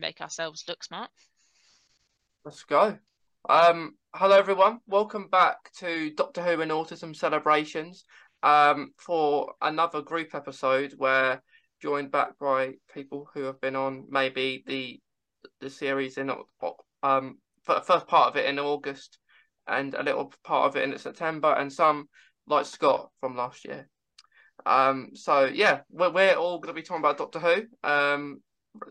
make ourselves look smart. Let's go. Um, hello everyone. Welcome back to Doctor Who and Autism Celebrations. Um, for another group episode where joined back by people who have been on maybe the the series in um first part of it in August and a little part of it in September and some like Scott from last year. Um, so yeah, we're, we're all going to be talking about Doctor Who um,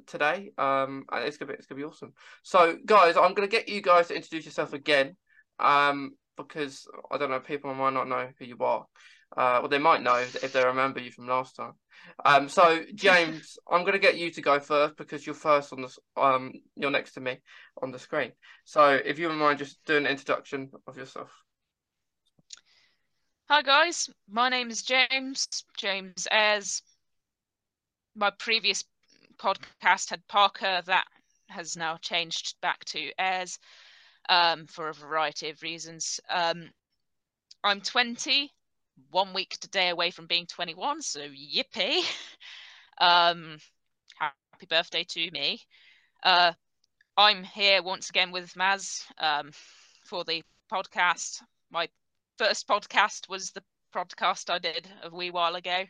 today. Um, it's gonna be it's gonna be awesome. So guys, I'm going to get you guys to introduce yourself again. Um, because I don't know, people might not know who you are. Uh, well, they might know if they remember you from last time. Um, so James, I'm going to get you to go first because you're first on the um, you're next to me on the screen. So if you wouldn't mind just doing an introduction of yourself. Hi guys, my name is James. James Ayres. My previous podcast had Parker. That has now changed back to Ayres um, for a variety of reasons. Um, I'm 20, one week today away from being 21, so yippee. Um, happy birthday to me. Uh, I'm here once again with Maz um, for the podcast. My first podcast was the podcast I did a wee while ago.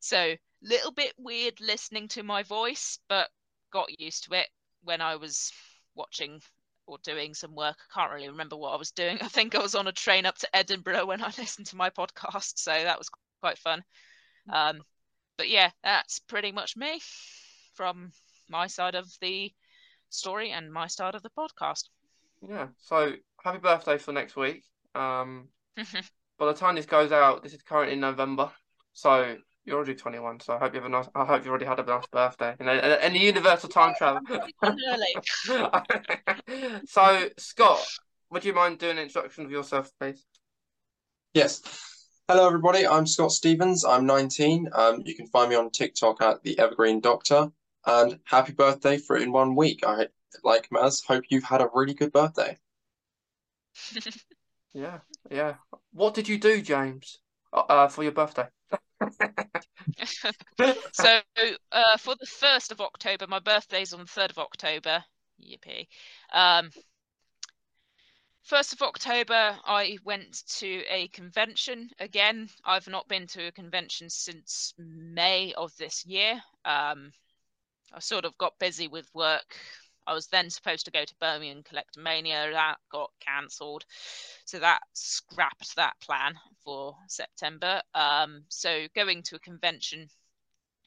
So, little bit weird listening to my voice, but got used to it when I was watching or doing some work. I can't really remember what I was doing. I think I was on a train up to Edinburgh when I listened to my podcast, so that was quite fun. Um, but yeah, that's pretty much me from my side of the story and my side of the podcast. Yeah. So happy birthday for next week. Um, by the time this goes out, this is currently November, so you're already 21, so I hope you have a nice. I hope you already had a nice birthday. You know, and the universal time travel. so, Scott, would you mind doing an introduction of yourself, please? Yes. Hello, everybody. I'm Scott Stevens. I'm 19. Um, you can find me on TikTok at the Evergreen Doctor. And happy birthday for in one week. I like Maz. Hope you've had a really good birthday. yeah, yeah. What did you do, James, uh, uh for your birthday? So uh, for the first of October, my birthday's on the third of October. Yippee! Um, first of October, I went to a convention. Again, I've not been to a convention since May of this year. Um, I sort of got busy with work I was then supposed to go to Birmingham collect Mania. That got cancelled. So that scrapped that plan for September. Um, so going to a convention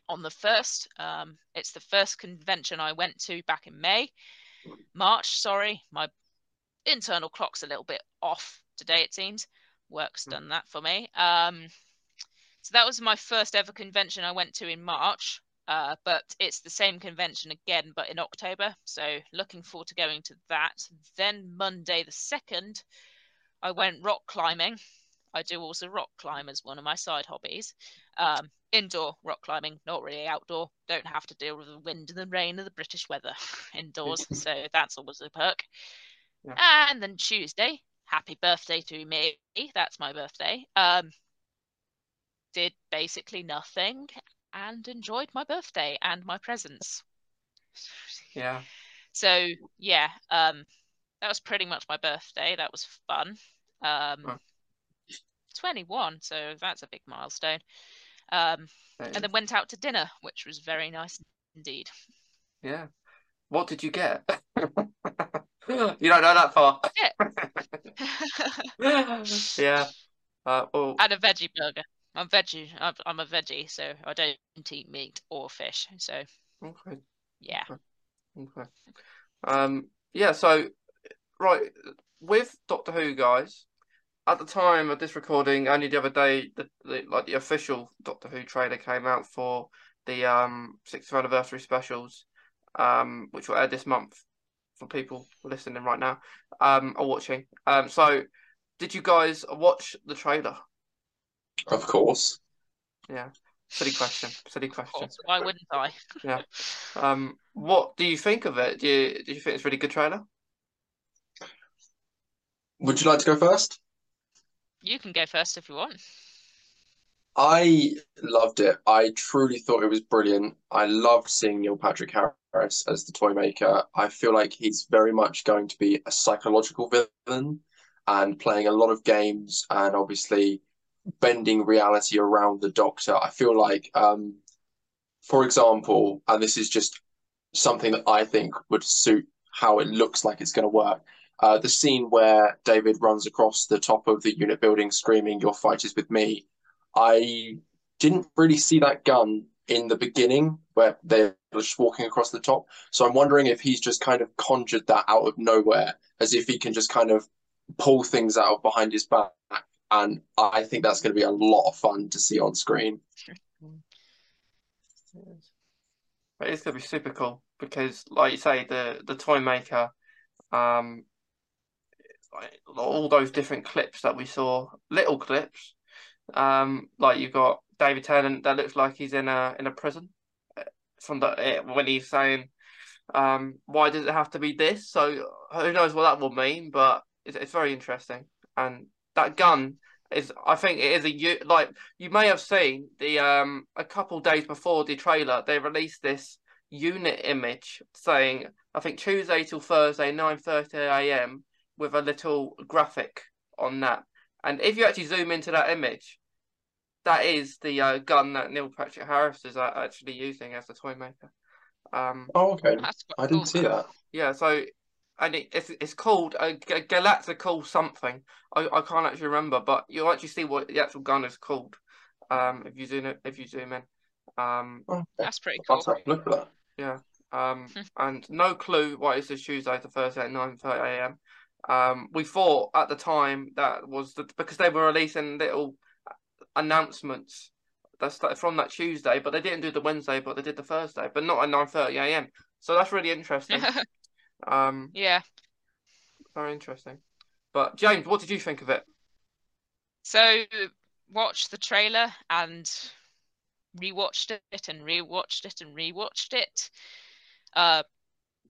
on the first, um, it's the first convention I went to back in May, March, sorry. My internal clock's a little bit off today, it seems. Work's hmm. done that for me. Um, so that was my first ever convention I went to in March. Uh, but it's the same convention again, but in October. So looking forward to going to that. Then Monday the 2nd, I went rock climbing. I do also rock climb as one of my side hobbies. Um, indoor rock climbing, not really outdoor. Don't have to deal with the wind and the rain and the British weather indoors. so that's always a perk. Yeah. And then Tuesday, happy birthday to me. That's my birthday. Um, did basically nothing and enjoyed my birthday and my presents. Yeah. So yeah, um, that was pretty much my birthday. That was fun. Um, huh. 21, so that's a big milestone. Um, and then went out to dinner, which was very nice indeed. Yeah. What did you get? you don't know that far. yeah. Uh, well... And a veggie burger. I'm veggie. I'm a veggie, so I don't eat meat or fish. So okay, yeah, okay. Um, yeah. So right with Doctor Who, guys. At the time of this recording, only the other day, the, the like the official Doctor Who trailer came out for the um 60th anniversary specials, um, which will air this month for people listening right now, um, or watching. Um, so did you guys watch the trailer? Of course. Yeah. Silly question. Silly question. Why wouldn't I? yeah. Um. What do you think of it? Do you do you think it's a really good trailer? Would you like to go first? You can go first if you want. I loved it. I truly thought it was brilliant. I loved seeing Neil Patrick Harris as the toy maker. I feel like he's very much going to be a psychological villain and playing a lot of games and obviously bending reality around the Doctor. I feel like, um, for example, and this is just something that I think would suit how it looks like it's going to work. Uh, the scene where David runs across the top of the unit building screaming, Your fight is with me. I didn't really see that gun in the beginning where they're just walking across the top. So I'm wondering if he's just kind of conjured that out of nowhere, as if he can just kind of pull things out of behind his back. And I think that's going to be a lot of fun to see on screen. It is going to be super cool because, like you say, the the toy maker, um, all those different clips that we saw, little clips, um, like you've got David Tennant that looks like he's in a in a prison uh, from the eh, when he's saying, um, "Why does it have to be this?" So who knows what that will mean, but it's it's very interesting. And that gun is, I think, it is a you like you may have seen the um a couple days before the trailer they released this unit image saying I think Tuesday till Thursday nine thirty a.m. with a little graphic on that. And if you actually zoom into that image, that is the uh, gun that Neil Patrick Harris is uh, actually using as a toy maker. Um, oh, okay. I didn't see that. Yeah, so and it, it's it's called a uh, Galactical something. I, I can't actually remember, but you'll actually see what the actual gun is called. Um, if you zoom it, if you zoom in. Um, oh, that's pretty cool. look at that. Yeah. Um, hmm. and no clue why it says Tuesday to Thursday at nine thirty a.m. Um, we thought at the time that was the, because they were releasing little announcements that started from that Tuesday, but they didn't do the Wednesday, but they did the Thursday, but not at nine thirty a.m. So that's really interesting. um, yeah, very interesting. But James, what did you think of it? So, watched the trailer and rewatched it and rewatched it and rewatched it. Uh,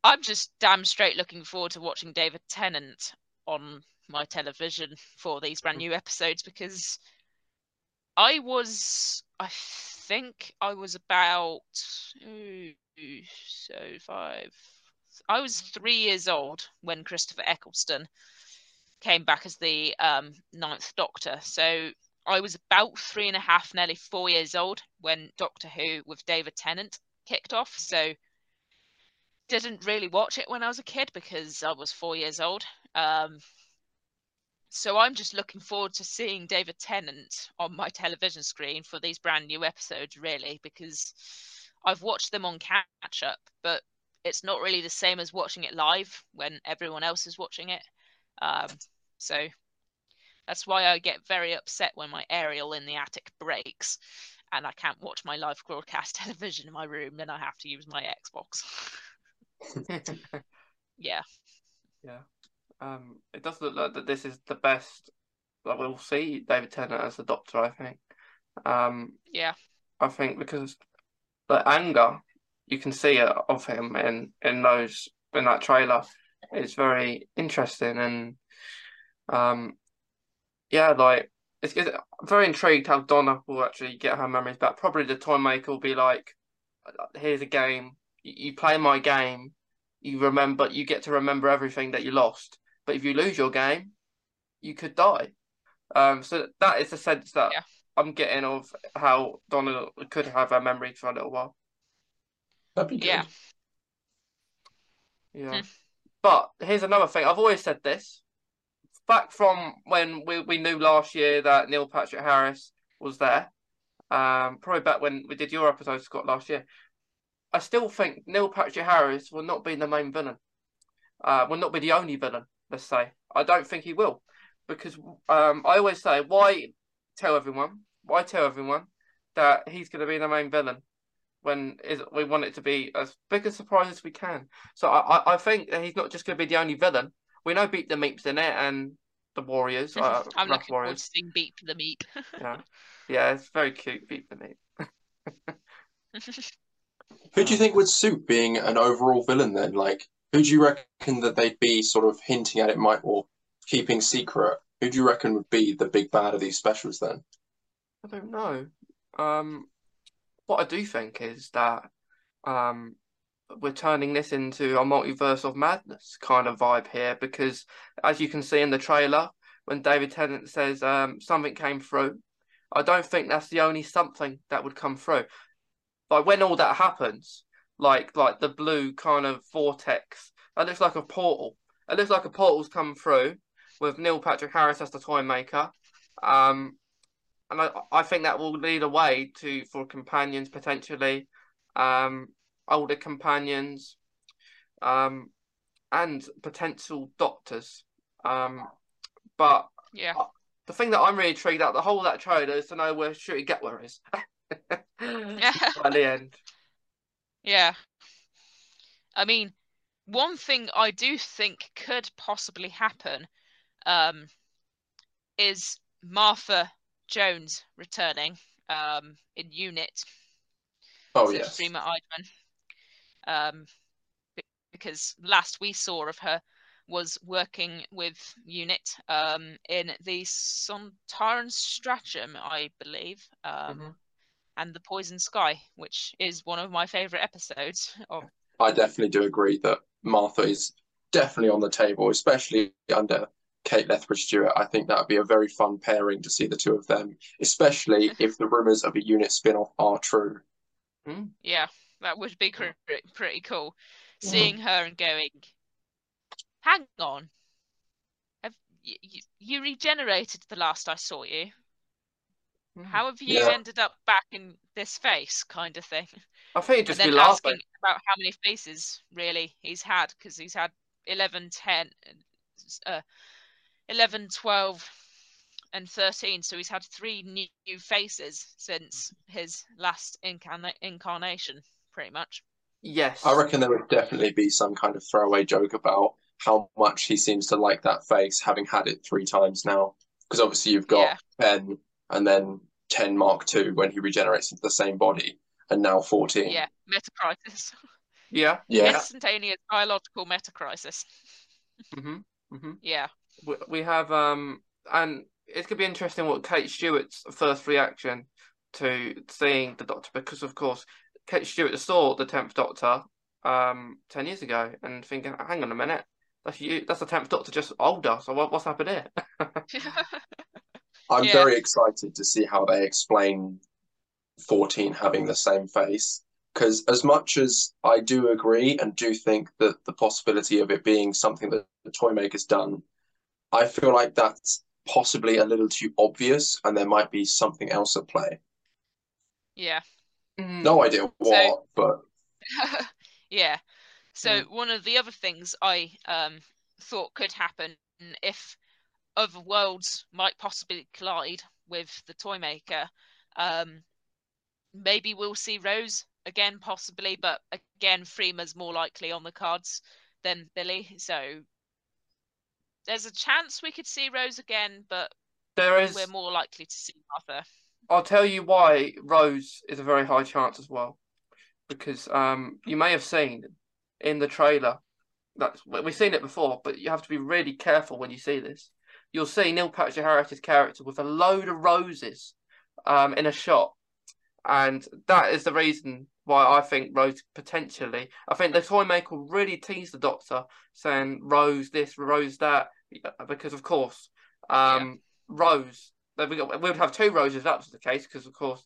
I'm just damn straight looking forward to watching David Tennant on my television for these brand new episodes because I was, I think I was about ooh, so five. I was three years old when Christopher Eccleston came back as the um, Ninth Doctor. So I was about three and a half, nearly four years old when Doctor Who with David Tennant kicked off. So didn't really watch it when I was a kid because I was four years old. Um, so I'm just looking forward to seeing David Tennant on my television screen for these brand new episodes, really, because I've watched them on catch up, but it's not really the same as watching it live when everyone else is watching it. Um, so that's why I get very upset when my aerial in the attic breaks and I can't watch my live broadcast television in my room, then I have to use my Xbox. yeah. Yeah um, it does look like that this is the best that we'll see David Tennant as the Doctor. I think. Um, yeah. I think because the anger you can see it of him in in those in that trailer is very interesting and um yeah like it's, it's I'm very intrigued how Donna will actually get her memories back. Probably the toy maker will be like, "Here's a game. You play my game. You remember. You get to remember everything that you lost." But if you lose your game, you could die. Um, so that is the sense that yeah. I'm getting of how Donna could have her memory for a little while. That'd be good. Yeah. Yeah. Hmm. But here's another thing. I've always said this. Back from when we, we knew last year that Neil Patrick Harris was there, um, probably back when we did your episode, Scott, last year. I still think Neil Patrick Harris will not be the main villain. Uh, will not be the only villain let's say. I don't think he will. Because um, I always say, why tell everyone? Why tell everyone that he's going to be the main villain when is we want it to be as big a surprise as we can? So I, I think that he's not just going to be the only villain. We know Beep the Meep's in it and the Warriors. Uh, I'm looking Warriors. forward to seeing Beep for the Meep. yeah, yeah, it's very cute. Beep the Meep. Who do you think would suit being an overall villain then? Like, who do you reckon that they'd be sort of hinting at it might or keeping secret? Who do you reckon would be the big bad of these specials then? I don't know. Um, what I do think is that um, we're turning this into a multiverse of madness kind of vibe here because, as you can see in the trailer, when David Tennant says um, something came through, I don't think that's the only something that would come through. Like when all that happens, like like the blue kind of vortex, that looks like a portal. It looks like a portal's come through with Neil Patrick Harris as the toy maker. Um, and I, I think that will lead a way to for companions potentially, um, older companions, um, and potential doctors. Um, but Yeah. the thing that I'm really intrigued at the whole of that trailer is to know where Ncuti Gatwa is by the end. Yeah. I mean, one thing I do think could possibly happen um, is Martha Jones returning um, in Unit. Oh yes. Freema Agyeman. Um, because last we saw of her was working with Unit um, in the Sontaran Stratagem, I believe, um, Mhm. and the Poison Sky, which is one of my favorite episodes. Of I definitely do agree that Martha is definitely on the table, especially under Kate Lethbridge Stewart. I think that would be a very fun pairing to see the two of them, especially if the rumors of a unit spin-off are true. yeah, that would be Yeah. pretty, pretty cool. Yeah. Seeing her and going, hang on, have you, you, you regenerated the last I saw you? Mm. How have you Yeah. ended up back in this face, kind of thing? I think it'd and just then be laughing. asking about how many faces really he's had because he's had 11 10 uh, 11 12 and 13 so he's had three new new faces since his last incarna- incarnation pretty much Yes. I reckon there would definitely be some kind of throwaway joke about how much he seems to like that face, having had it three times now. Because obviously you've got Yeah. 10 and then 10 Mark II when he regenerates into the same body, and now 14. yeah metacrisis Yeah. Yeah. instantaneous biological metacrisis hmm hmm yeah We, we have um, and it's gonna be interesting what Kate Stewart's first reaction to seeing the Doctor because of course Kate Stewart saw the tenth Doctor um ten years ago and thinking, hang on a minute, that's you, that's the tenth Doctor just older. So what, what's happened here? I'm Yeah. very excited to see how they explain 14 having the same face. Because as much as I do agree and do think that the possibility of it being something that the toy maker's done, I feel like that's possibly a little too obvious and there might be something else at play. yeah Mm. No idea what, but yeah. So Mm. one of the other things I um, thought could happen if other worlds might possibly collide with the toy maker, um, maybe we'll see Rose again, possibly, but again, Freema's more likely on the cards than Billie. So there's a chance we could see Rose again, but There is. we're more likely to see Martha. I'll tell you why Rose is a very high chance as well, because um you may have seen in the trailer that's we've seen it before, but you have to be really careful when you see this. You'll see Neil Patrick Harris's character with a load of roses um in a shot, and that is the reason why I think Rose potentially. I think the toy maker really teased the Doctor, saying Rose this, Rose that, because of course, um, Rose. We we would have two Roses. if That was the case because, of course,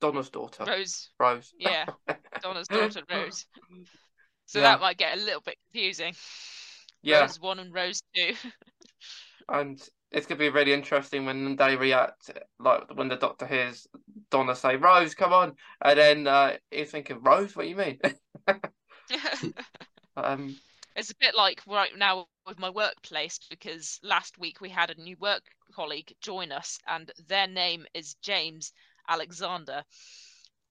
Donna's daughter, Rose, Rose. yeah, Donna's daughter Rose. So Yeah. that might get a little bit confusing. Yeah, Rose one and Rose two. and it's gonna be really interesting when they react, like when the Doctor hears Donna say, "Rose, come on," and then uh, he's thinking, "Rose, what do you mean?" um, it's a bit like right now with my workplace because last week we had a new work colleague join us and their name is James Alexander.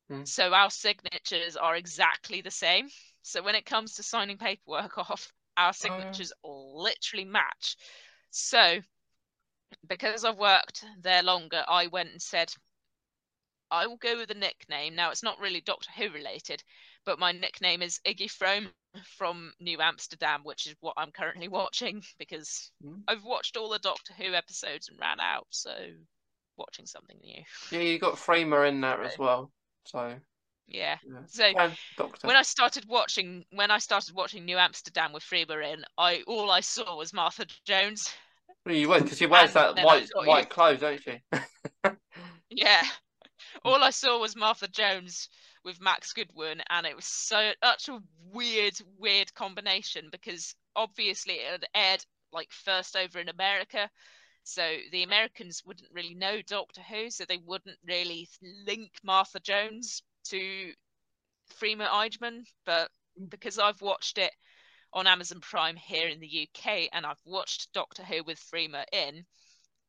Hmm. So our signatures are exactly the same. So when it comes to signing paperwork off, our signatures literally match. So because I've worked there longer, I went and said, I will go with a nickname. Now it's not really Doctor Who related, but my nickname is Iggy Frome from New Amsterdam, which is what I'm currently watching because Hmm. I've watched all the Doctor Who episodes and ran out. So watching something new. Yeah, you got Freema in there as well. So Yeah. yeah. So when I started watching when I started watching New Amsterdam with Freema in, I all I saw was Martha Jones. Well, you would because she wears and that white white clothes, don't she? Yeah. All I saw was Martha Jones with Max Goodwin, and it was so such a weird, weird combination because obviously it had aired like first over in America. So the Americans wouldn't really know Doctor Who, so they wouldn't really link Martha Jones to Freema Agyeman. But because I've watched it on Amazon Prime here in the UK and I've watched Doctor Who with Freema in,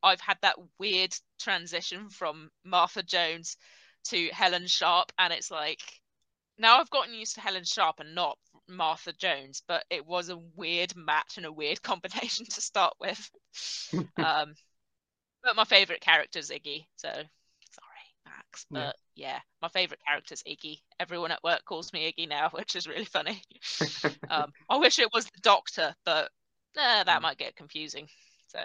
I've had that weird transition from Martha Jones to Helen Sharpe, and it's like now I've gotten used to Helen Sharpe and not Martha Jones, but it was a weird match and a weird combination to start with. um, but my favorite character is Iggy, so sorry, Max, but Yeah. yeah, my favorite character is Iggy. Everyone at work calls me Iggy now, which is really funny. um, I wish it was the Doctor, but eh, that might get confusing. So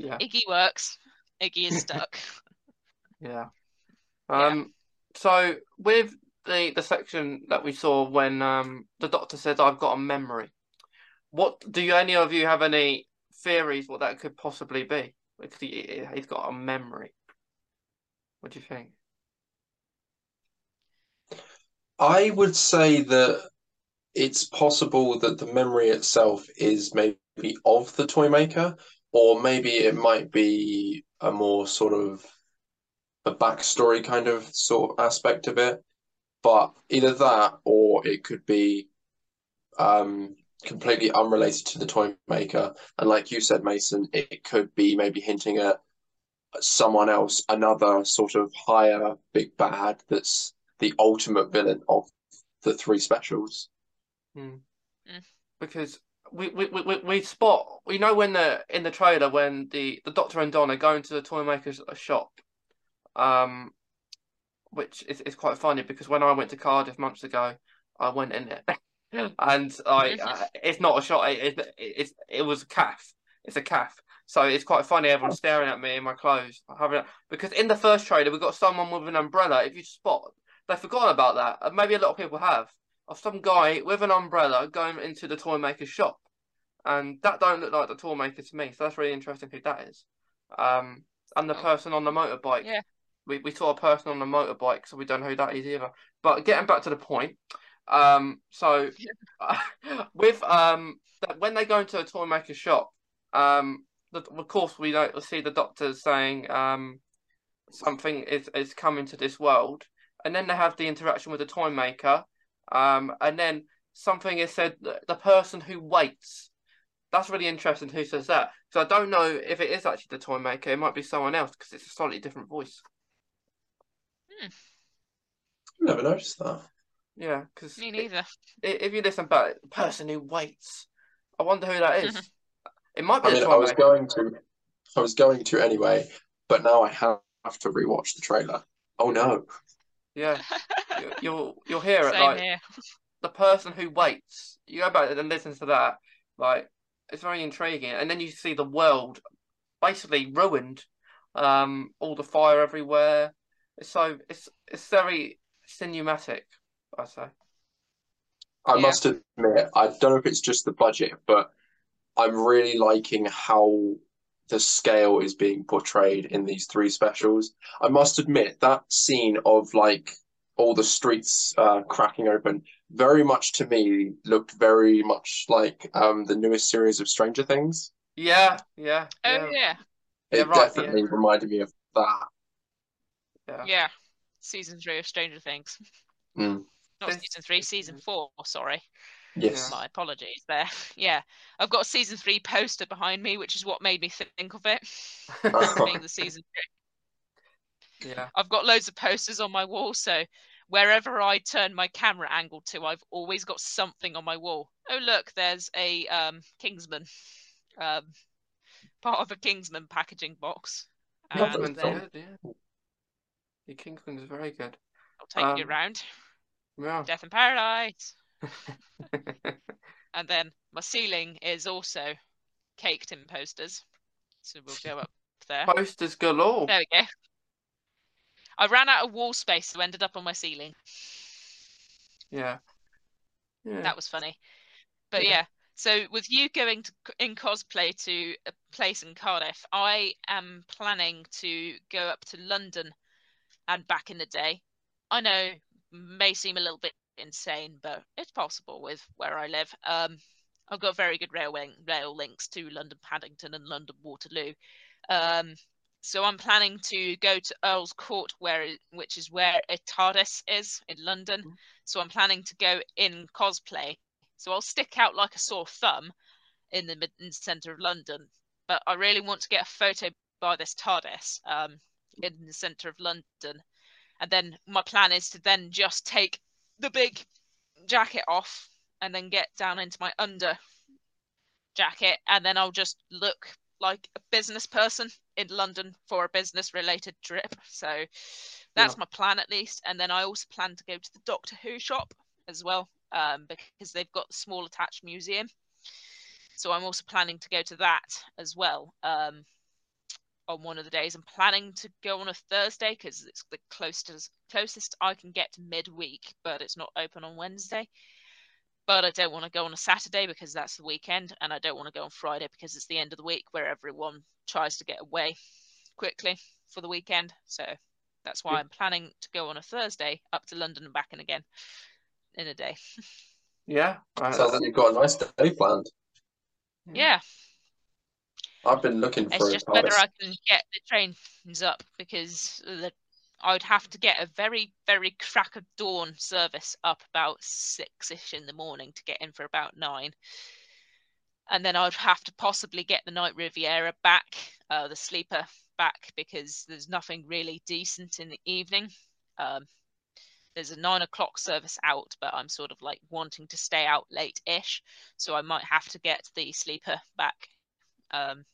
yeah. Iggy works. Iggy is stuck. Yeah. Yeah. Um. So with the the section that we saw when um the doctor says I've got a memory, what do you any of you have any theories what that could possibly be? Because he he's got a memory. What do you think? I would say that it's possible that the memory itself is maybe of the toy maker, or maybe it might be a more sort of a backstory kind of sort of aspect of it. But either that or it could be um, completely unrelated to the toy maker. And like you said, Mason, it could be maybe hinting at someone else, another sort of higher big bad that's the ultimate villain of the three specials. Because we we, we, we- spot we know when the in the trailer when the the Doctor and Donna going to the toy maker's shop, um, which is is quite funny because when I went to Cardiff months ago, I went in it, and I uh, it's not a shot. It, it it's it was a calf. It's a calf. So it's quite funny. Everyone's staring at me in my clothes. Having because in the first trailer we got someone with an umbrella. If you spot, they've forgotten about that. And maybe a lot of people have of some guy with an umbrella going into the toy maker's shop, and that don't look like the toy maker to me. So that's really interesting who that is. Um, and the Oh. person on the motorbike. Yeah. We we saw a person on the motorbike, so we don't know who that is either. But getting back to the point, um, so with um that when they go into a toy maker's shop, um, the, of course we we see the doctors saying um something is is coming to this world, and then they have the interaction with the toy maker, um, and then something is said the, the person who waits. That's really interesting. Who says that? So I don't know if it is actually the toy maker. It might be someone else because it's a slightly different voice. Never noticed that. Yeah, because Me neither. if you listen back, the person who waits, I wonder who that is. It might be I the mean, toy I was maker. going to, I was going to anyway, but now I have to rewatch the trailer. Oh no. Yeah, you, you'll you'll hear it Same like here. the person who waits. You go back and listen to that. Like it's very intriguing, and then you see the world basically ruined. Um, all the fire everywhere. It's so it's it's very cinematic. I say. I Yeah. must admit, I don't know if it's just the budget, but I'm really liking how the scale is being portrayed in these three specials. I must admit that scene of like all the streets uh, cracking open very much to me looked very much like um, the newest series of Stranger Things. Yeah, yeah, Oh yeah, yeah. Yeah, It right, definitely reminded me of that. yeah. Yeah. Season three of Stranger Things. Mm. Not season three, season four. Sorry. Yes. My apologies there. Yeah. I've got a season three poster behind me, which is what made me think of it. being the season three. yeah. I've got loads of posters on my wall, so wherever I turn my camera angle to, I've always got something on my wall. Oh look, there's a um Kingsman. Um part of a Kingsman packaging box. And Kingsman's then good. Yeah. The Kingsman's very good. I'll take you Um, around. Yeah. Death in Paradise. And then my ceiling is also caked in posters. So we'll go up there. Posters galore. There we go. I ran out of wall space, so ended up on my ceiling. Yeah. Yeah. That was funny. But Yeah. yeah, so with you going to, in cosplay to a place in Cardiff, I am planning to go up to London and back in the day. I know may seem a little bit insane, but it's possible with where I live. Um, I've got very good railway rail links to London Paddington and London Waterloo. Um, so I'm planning to go to Earl's Court, where which is where a TARDIS is in London. Mhm. So I'm planning to go in cosplay. So I'll stick out like a sore thumb in the in the centre of London. But I really want to get a photo by this TARDIS um, in the centre of London. And then my plan is to then just take the big jacket off and then get down into my under jacket and then I'll just look like a business person in London for a business related trip. So that's my plan at least. And then I also plan to go to the Doctor Who shop as well, um, because they've got the small attached museum. So I'm also planning to go to that as well. Um, on one of the days. I'm planning to go on a Thursday because it's the closest closest I can get to midweek, but it's not open on Wednesday. But I don't want to go on a Saturday because that's the weekend, and I don't want to go on Friday because it's the end of the week where everyone tries to get away quickly for the weekend. So that's why Yeah. I'm planning to go on a Thursday up to London and back and again in a day. Yeah. right, Sounds like you've got a nice day planned. Yeah, I've been looking it's for a just whether I can get the trains up because the, I'd have to get a very, very crack of dawn service up about six ish in the morning to get in for about nine. And then I'd have to possibly get the Night Riviera back, uh, the sleeper back, because there's nothing really decent in the evening. Um, there's a nine o'clock service out, but I'm sort of like wanting to stay out late ish. So I might have to get the sleeper back. Um,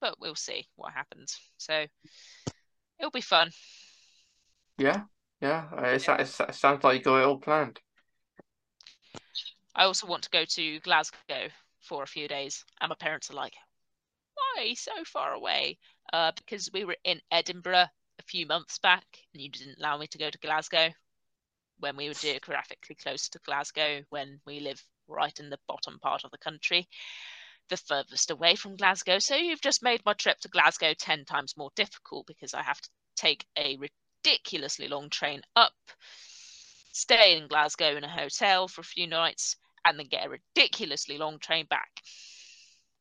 but we'll see what happens. So it'll be fun. Yeah. Yeah. Uh, It, it it sounds like you got it all planned. I also want to go to Glasgow for a few days, and my parents are like, "Why so far away?" Uh, because we were in Edinburgh a few months back, and you didn't allow me to go to Glasgow when we were geographically close to Glasgow, when we live right in the bottom part of the country, the furthest away from Glasgow. So you've just made my trip to Glasgow ten times more difficult because I have to take a ridiculously long train up, stay in Glasgow in a hotel for a few nights, and then get a ridiculously long train back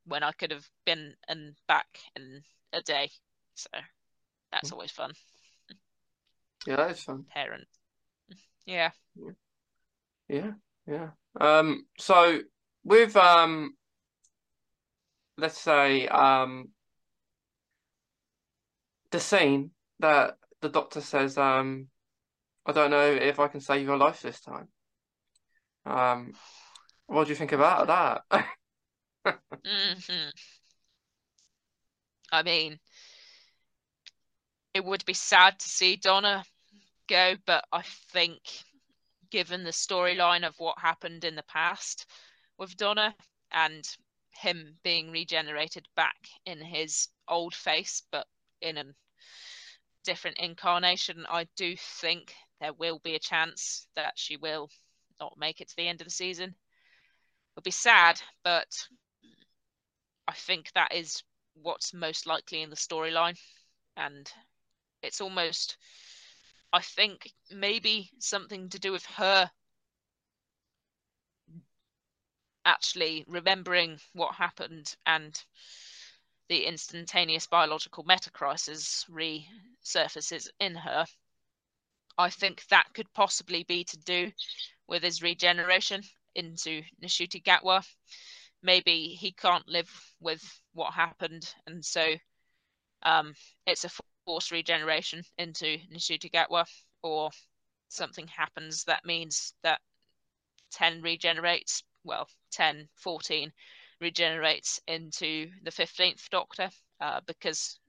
when I could have been and back in a day. So that's always fun. Yeah, that is fun. Parent. Yeah. Yeah, yeah. Um, so with um, let's say um, the scene that the doctor says, um, I don't know if I can save your life this time. Um, what do you think about that? hmm I mean, it would be sad to see Donna go, but I think, given the storyline of what happened in the past with Donna and him being regenerated back in his old face, but in a different incarnation, I do think there will be a chance that she will not make it to the end of the season. It'll be sad, but I think that is what's most likely in the storyline. And it's almost, I think, maybe something to do with her actually remembering what happened and the instantaneous biological meta crisis resurfaces in her. I think that could possibly be to do with his regeneration into Ncuti Gatwa. Maybe he can't live with what happened, and so um, it's a forced regeneration into Ncuti Gatwa, or something happens that means that 10 regenerates, well, 10, 14 regenerates into the 15th Doctor uh, because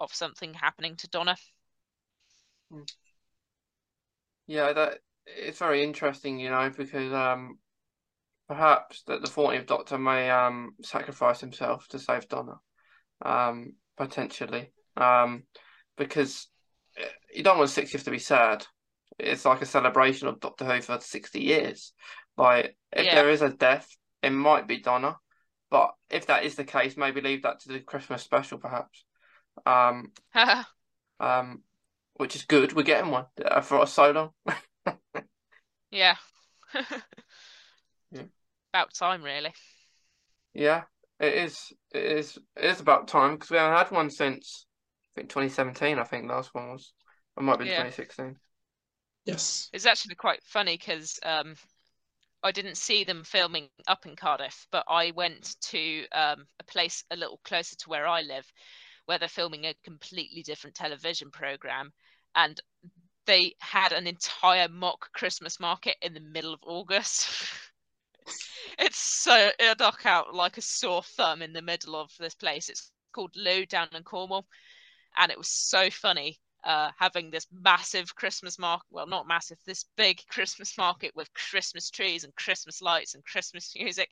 of something happening to Donna. Yeah, that it's very interesting, you know, because um, perhaps that the 14th Doctor may um sacrifice himself to save Donna, um, potentially. um, because eh, you don't want 60th to be sad. It's like a celebration of Doctor Who for 60 years. Like, if Yeah. there is a death, it might be Donna, but if that is the case, maybe leave that to the Christmas special, perhaps. Um, um, which is good. We're getting one uh, for so long. yeah. Yeah. About time, really. Yeah, it is. It is. It is about time because we haven't had one since I think 2017. I think last one was. It might be Yeah. 2016. Yes. It's actually quite funny because um, I didn't see them filming up in Cardiff, but I went to um, a place a little closer to where I live, where they're filming a completely different television program, and they had an entire mock Christmas market in the middle of August. it's so it'll knock out like a sore thumb in the middle of this place. It's called Looe down in Cornwall, and it was so funny uh, having this massive Christmas market. Well, not massive, this big Christmas market with Christmas trees and Christmas lights and Christmas music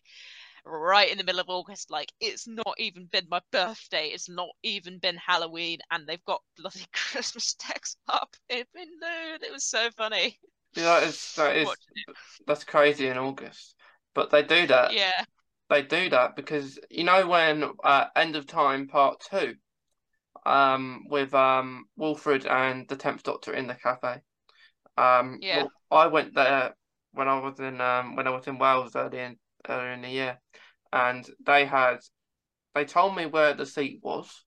right in the middle of August. Like, it's not even been my birthday, it's not even been Halloween, and they've got bloody Christmas decks up in Loon. It was so funny. Yeah, that is that is that's crazy in August. But they do that. Yeah, They do that because you know when uh, End of Time Part Two, um, with um Wilfred and the Tenth Doctor in the cafe. Um, Yeah. well, I went there when I was in um when I was in Wales early in earlier in the year, and they had they told me where the seat was,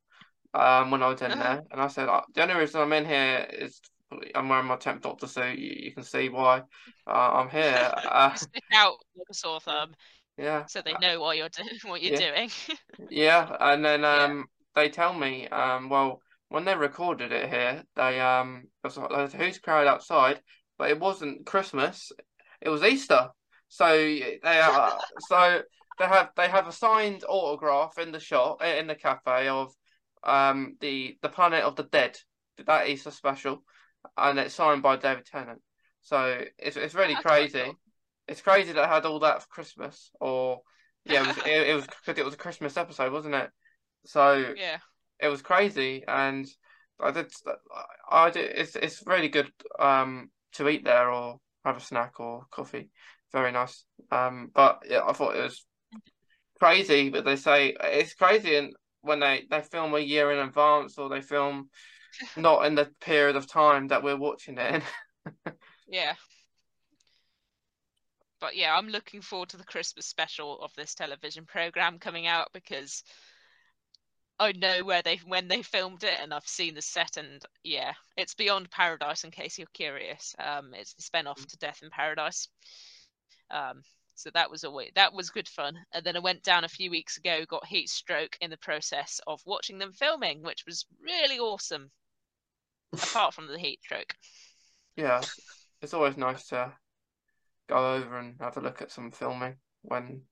um when I was in Uh-huh. there, and I said "Uh, the only reason I'm in here is I'm wearing my Tenth Doctor suit. You, you can see why uh, I'm here. Uh, stick out like a sore thumb, yeah. so they know what you're doing. What you're Yeah. doing. Yeah, and then um they tell me um well when they recorded it here they um was there was a huge crowd outside but it wasn't Christmas it was Easter. So they are so they have they have a signed autograph in the shop in the cafe of um the the Planet of the Dead that Easter special and it's signed by David Tennant. So it's it's really That's crazy. cool. it's crazy that I had all that for Christmas or yeah it was it, it was because it was a Christmas episode wasn't it so yeah. it was crazy, and I did. I did. It's it's really good um to eat there or have a snack or coffee. Very nice. Um, but yeah, I thought it was crazy. But they say it's crazy, and when they they film a year in advance or they film not in the period of time that we're watching it in. Yeah. But yeah, I'm looking forward to the Christmas special of this television program coming out because I know where they when they filmed it and I've seen the set and yeah, it's Beyond Paradise in case you're curious. Um it's the spin off to Death in Paradise. Um so that was a that was good fun. And then I went down a few weeks ago, got heat stroke in the process of watching them filming, which was really awesome. Apart from the heat stroke. Yeah, it's always nice to go over and have a look at some filming when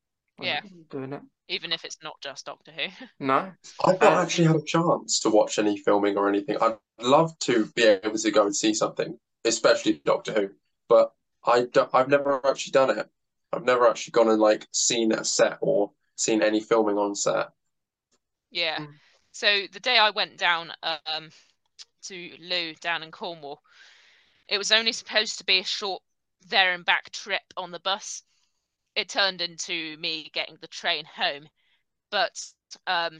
Yeah. doing it. Even if it's not just Doctor Who. No. I've not Uh, actually had a chance to watch any filming or anything. I'd love to be able to go and see something, especially Doctor Who, but I don't, I've never actually done it. I've never actually gone and like seen a set or seen any filming on set. Yeah. Mm. So the day I went down um, to Looe down in Cornwall, it was only supposed to be a short there and back trip on the bus. It turned into me getting the train home, but um,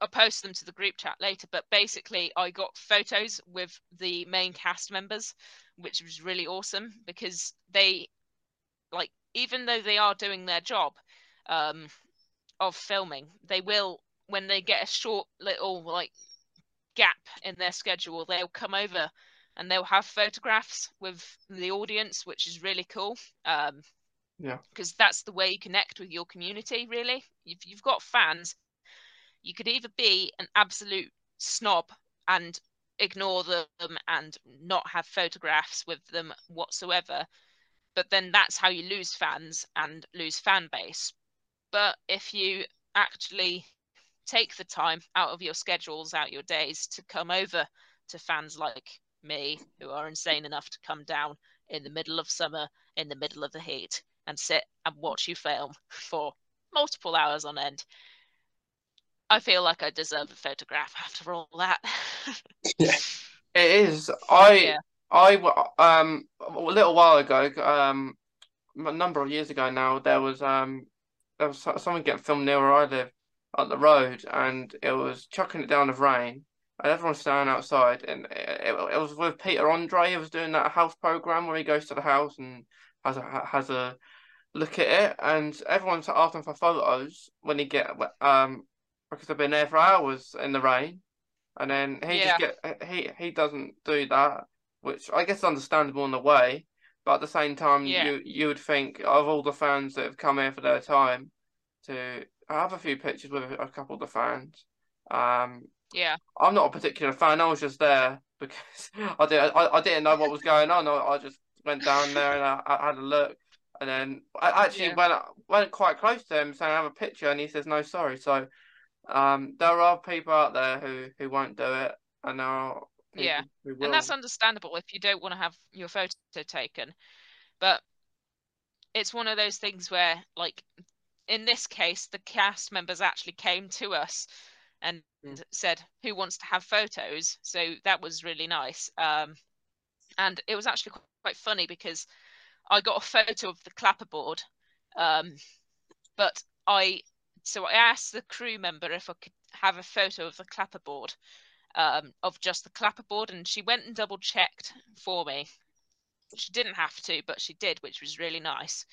I'll post them to the group chat later. But basically, I got photos with the main cast members, which was really awesome because they, like, even though they are doing their job um, of filming, they will when they get a short little like gap in their schedule, they'll come over and they'll have photographs with the audience, which is really cool. Um, Yeah. because that's the way you connect with your community. Really, if you've got fans, you could either be an absolute snob and ignore them and not have photographs with them whatsoever, but then that's how you lose fans and lose fan base. But if you actually take the time out of your schedules, out your days to come over to fans like me who are insane enough to come down in the middle of summer, in the middle of the heat, and sit and watch you film for multiple hours on end. I feel like I deserve a photograph after all that. Yeah. It is. I Yeah. I um a little while ago, um a number of years ago now, there was um there was someone getting filmed near where I live up the road, and it was chucking it down with rain, and everyone's standing outside, and it, it, it was with Peter Andre. He was doing that house program where he goes to the house and has a has a look at it, and everyone's asking for photos when he get um because they've been there for hours in the rain, and then he Yeah. just get he he doesn't do that, which I guess is understandable in a way, but at the same time Yeah. you you would think of all the fans that have come here for their time to have a few pictures with a couple of the fans. Um, Yeah. I'm not a particular fan. I was just there because I did I, I didn't know what was going on. I, I just went down there and I, I had a look, and then I actually Yeah. went went quite close to him saying I have a picture, and he says no, sorry. So, um, there are people out there who who won't do it, and there are Yeah. And that's understandable if you don't want to have your photo taken. But it's one of those things where, like, in this case, the cast members actually came to us and Mm. said, Who wants to have photos? So that was really nice. Um, and it was actually quite funny because I got a photo of the clapperboard. Um, but I, so I asked the crew member if I could have a photo of the clapperboard um, of just the clapperboard, and she went and double checked for me. She didn't have to, but she did, which was really nice.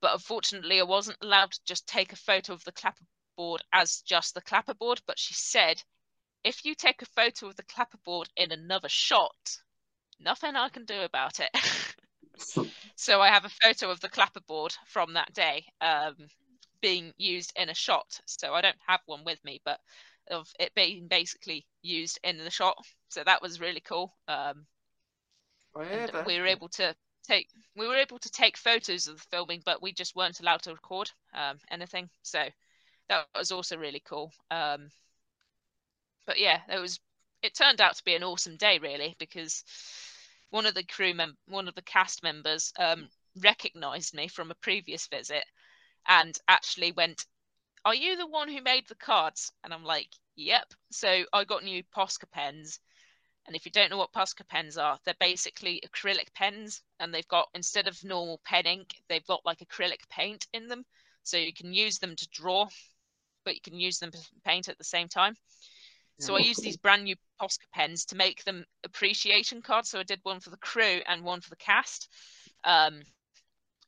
But unfortunately, I wasn't allowed to just take a photo of the clapperboard as just the clapperboard. But she said, if you take a photo of the clapperboard in another shot, nothing I can do about it. so I have a photo of the clapperboard from that day um, being used in a shot. So I don't have one with me, but of it being basically used in the shot. So that was really cool. Um, Oh, yeah, we were able to take we were able to take photos of the filming, but we just weren't allowed to record um, anything. So that was also really cool. Um, but yeah, it was. It turned out to be an awesome day, really, because one of the crew mem- one of the cast members um, recognized me from a previous visit, and actually went, "Are you the one who made the cards?" And I'm like, "Yep." So I got new Posca pens, and if you don't know what Posca pens are, they're basically acrylic pens, and they've got instead of normal pen ink, they've got like acrylic paint in them, so you can use them to draw, but you can use them to paint at the same time. So I Yeah. used these brand new Posca pens to make them appreciation cards. So I did one for the crew and one for the cast. Um,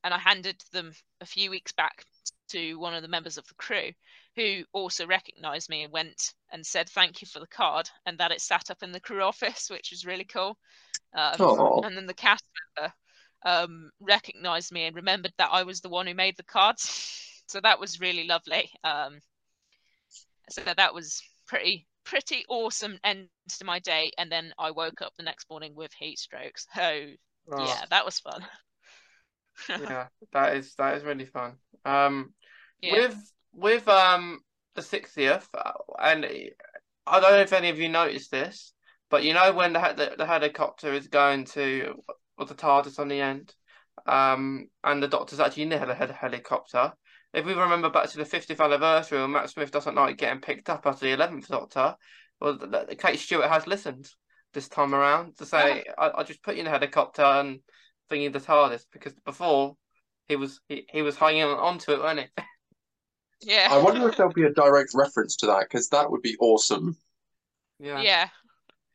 and I handed them a few weeks back to one of the members of the crew who also recognized me and went and said thank you for the card and that it sat up in the crew office, which was really cool. Um, Oh, and then the cast member um, recognized me and remembered that I was the one who made the cards. So that was really lovely. Um, so that was pretty pretty awesome end to my day. And then I woke up the next morning with heat strokes. So Oh, yeah, that was fun. yeah, that is that is really fun. Um, Yeah. with with um the 60th, uh, and I don't know if any of you noticed this, but you know when the the, the helicopter is going to with the TARDIS on the end, um, and the Doctor's actually in the heli- heli- helicopter. If we remember back to the 50th anniversary, when Matt Smith doesn't like getting picked up as the 11th Doctor, well, the, the, Kate Stewart has listened this time around to say, I, "I'll just put you in a helicopter and thingy the TARDIS," because before he was he, he was hanging on onto it, wasn't he? Yeah. I wonder if there'll be a direct reference to that because that would be awesome. Yeah. yeah.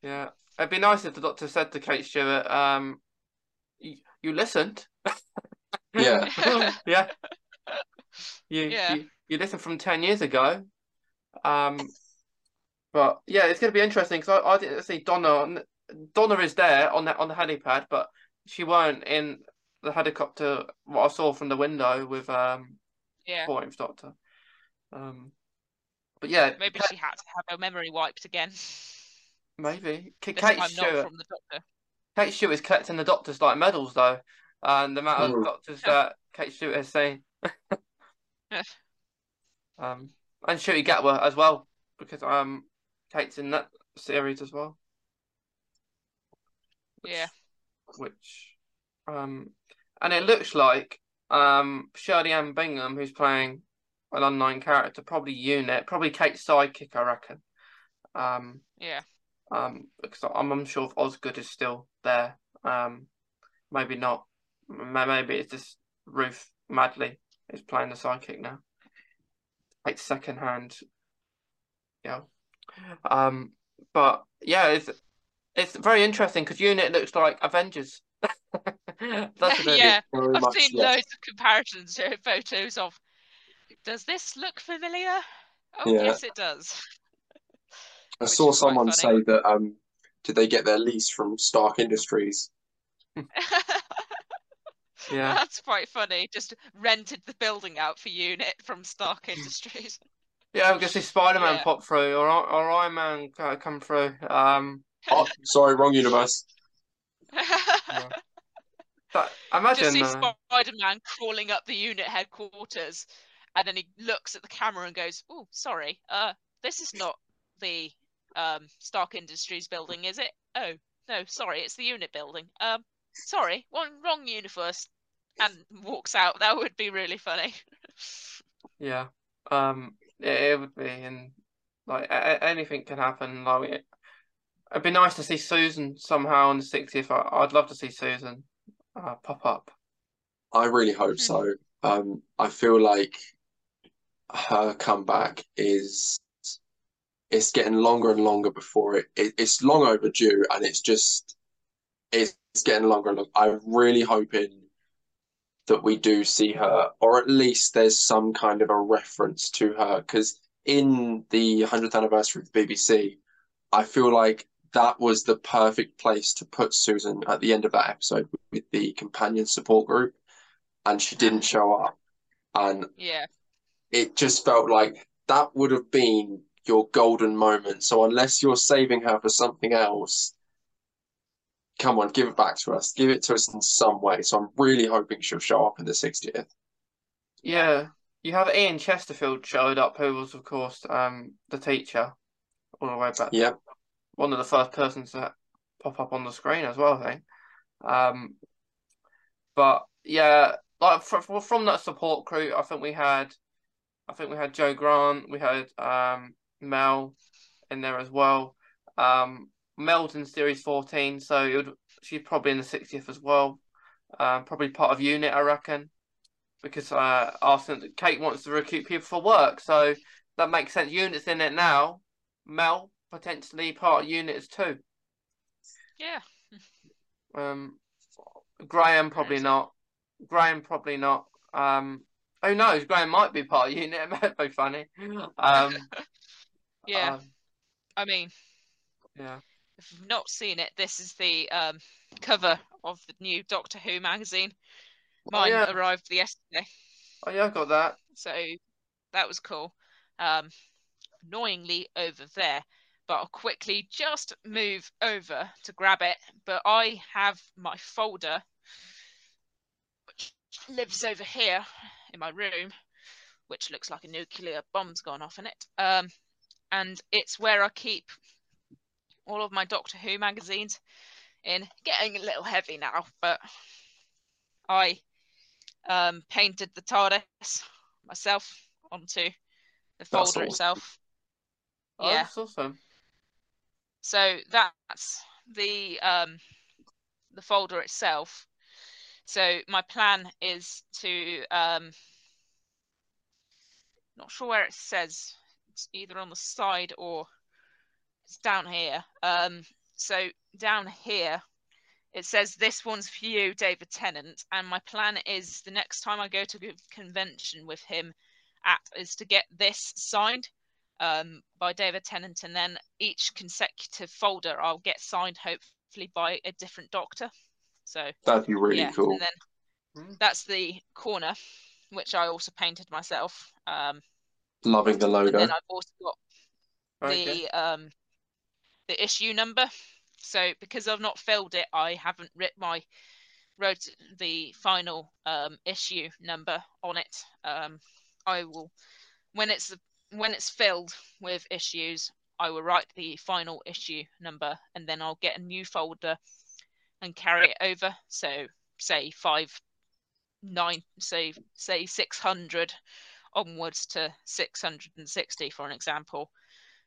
Yeah, it'd be nice if the doctor said to Kate Stewart, um, you, you listened. Yeah. yeah. You, Yeah. you you listened from ten years ago. Um, but yeah, it's gonna be interesting because I, I didn't see Donna. Donna is there on the on the helipad, but she weren't in the helicopter. What I saw from the window with um Yeah. 14th Doctor. Um, but yeah, Maybe she had to have her memory wiped again. maybe K- Kate Stewart. not from the doctor. Kate Stewart is collecting the doctors like medals though, and the amount of doctors that Kate Stewart has seen. um, and Ncuti Gatwa as well, because um, Kate's in that series as well. Yeah. Which, um, and it looks like um Shirley Anne Bingham, who's playing an unknown character, probably unit, probably Kate's sidekick, I reckon. Um, Yeah. Um, because I'm unsure if Osgood is still there. Um, maybe not. Maybe it's just Ruth Madeley is playing the sidekick now. Like second hand. Yeah. Um, but yeah, it's it's very interesting because Unit looks like Avengers. That's yeah, I've much, seen yes. loads of comparisons, here, photos of. Does this look familiar? Oh yeah. yes, it does. I saw someone say that. Um, did they get their lease from Stark Industries? Yeah, that's quite funny. Just rented the building out for Unit from Stark Industries. Yeah, I'm gonna see Spider Man yeah. pop through or or Iron Man come through. Um, oh, sorry, wrong universe. yeah. But imagine just see uh... Spider Man crawling up the unit headquarters, and then he looks at the camera and goes, "Oh, sorry, uh, this is not the um, Stark Industries building, is it? Oh, no, sorry, it's the unit building. Um, sorry, one wrong universe, and walks out. That would be really funny. yeah, um, it, it would be, and like a- anything can happen. Like it, it'd be nice to see Susan somehow on the 60th. I, would love to see Susan uh, pop up. I really hope so. Hmm. Um, I feel like her comeback is it's getting longer and longer before it, it it's long overdue and it's just it's getting longer and longer. I'm really hoping that we do see her, or at least there's some kind of a reference to her. Because in the 100th anniversary of the BBC, I feel like that was the perfect place to put Susan at the end of that episode with the companion support group, and she didn't show up. And yeah, it just felt like that would have been your golden moment. So unless you're saving her for something else, come on, give it back to us. Give it to us in some way. So I'm really hoping she'll show up in the 60th. Yeah. You have Ian Chesterfield showed up, who was, of course, um, the teacher all the way back. Yeah. One of the first persons that pop up on the screen as well, I think. Um, but yeah, like from, from that support crew, I think we had, I think we had Jo Grant, we had um, Mel in there as well. Um, Mel's in Series 14, so would, she's probably in the 60th as well. Um, probably part of Unit, I reckon, because uh, Arsenal, Kate wants to recruit people for work, so that makes sense. Unit's in it now. Mel potentially part of Unit too. Yeah. Um, Graham probably not. Graham probably not. Um, who knows? Graham might be part of Unit. It might be funny. Um, yeah. Um, I mean, yeah. If you've not seen it, this is the um, cover of the new Doctor Who magazine. Oh, Mine oh, yeah. arrived yesterday. Oh yeah, I got that. So that was cool. Um, annoyingly over there, but I'll quickly just move over to grab it. But I have my folder, which lives over here in my room, which looks like a nuclear bomb's gone off in it. Um, and it's where I keep all of my Doctor Who magazines in. Getting a little heavy now, but I um, painted the TARDIS myself onto the folder awesome. itself. Oh, yeah, that's awesome. So that's the um, the folder itself. So my plan is to um, not sure where it says it's either on the side or it's down here. Um, so down here, it says this one's for you, David Tennant. And my plan is the next time I go to a convention with him at is to get this signed um, by David Tennant, and then each consecutive folder I'll get signed hopefully by a different doctor. So that'd be really yeah, cool. And then hmm. that's the corner, which I also painted myself. Um, Loving the logo. And then I've also got okay. the um the issue number. So because I've not filled it, I haven't written my wrote the final um, issue number on it. Um, I will when it's when it's filled with issues, I will write the final issue number, and then I'll get a new folder and carry it over. So say five nine say say 600 onwards to 660 for an example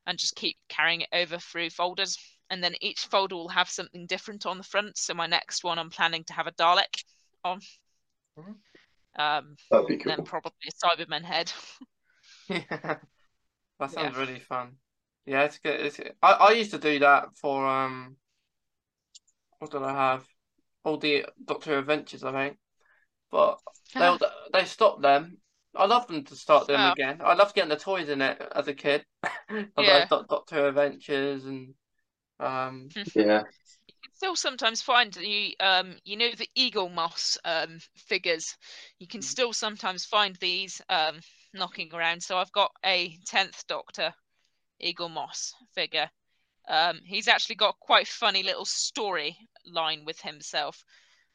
and just keep carrying it over through folders. And then each folder will have something different on the front. So my next one, I'm planning to have a Dalek on. Mhm. Um, That'd be cool. then probably a Cyberman head. Yeah, that sounds Yeah. really fun. Yeah, it's good. It's I, I used to do that for um, what did I have? All the Doctor Adventures, I think. But they they stopped them. I love them to start them Oh. again. I loved getting the toys in it as a kid. Of those Yeah. Doc- Doctor Adventures and um, Yeah. You can still sometimes find the um you know the Eaglemoss um figures you can Mm. still sometimes find these um knocking around so i've got a 10th doctor Eaglemoss figure um he's actually got quite a funny little story line with himself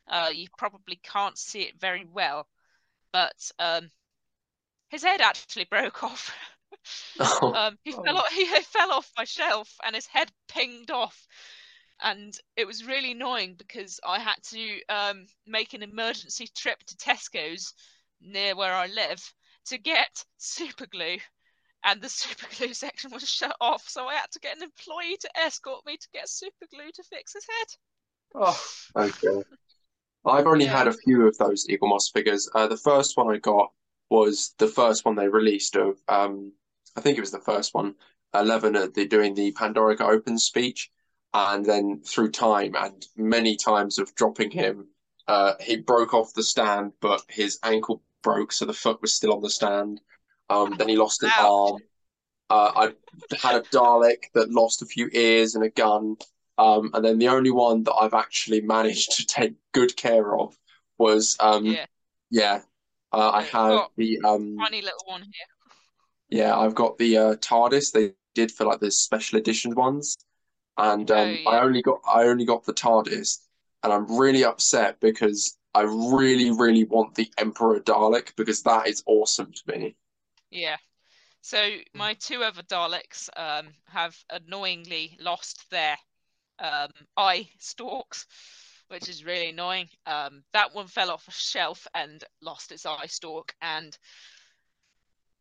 uh you probably can't see it very well but um his head actually broke off um, he fell Oh. off. He fell off my shelf, and his head pinged off, and it was really annoying because I had to um, make an emergency trip to Tesco's near where I live to get super glue, and the super glue section was shut off, so I had to get an employee to escort me to get super glue to fix his head. oh, Okay. I've only Yeah. had a few of those Eaglemoss figures. Uh, the first one I got was the first one they released of, um, I think it was the first one. Eleven at the doing the Pandorica Open speech, and then through time and many times of dropping him, uh, he broke off the stand, but his ankle broke, so the foot was still on the stand. Um, then he lost an arm. Uh, I had a Dalek that lost a few ears and a gun. Um, and then the only one that I've actually managed to take good care of was um, Yeah, yeah. Uh, I have the um, tiny little one here. yeah, I've got the uh, TARDIS they did for like the special edition ones, and Oh, um, I only got I only got the TARDIS, and I'm really upset because I really really want the Emperor Dalek because that is awesome to me. Yeah. So my two other Daleks um, have annoyingly lost their um, eye stalks, which is really annoying. Um, that one fell off a shelf and lost its eye stalk, and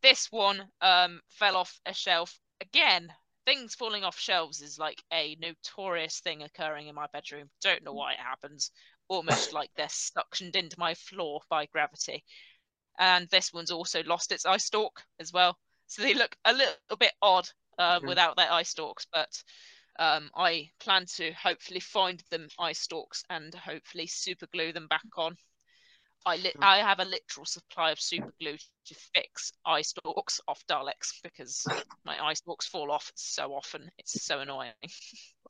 this one um, fell off a shelf again. Things falling off shelves is like a notorious thing occurring in my bedroom. Don't know why it happens. Almost like they're suctioned into my floor by gravity. And this one's also lost its eye stalk as well. So they look a little bit odd uh, Mhm. without their eye stalks, but um, I plan to hopefully find them eye stalks and hopefully super glue them back on. I li-. I have a literal supply of super glue to fix eye stalks off Daleks because my eye stalks fall off so often. It's so annoying.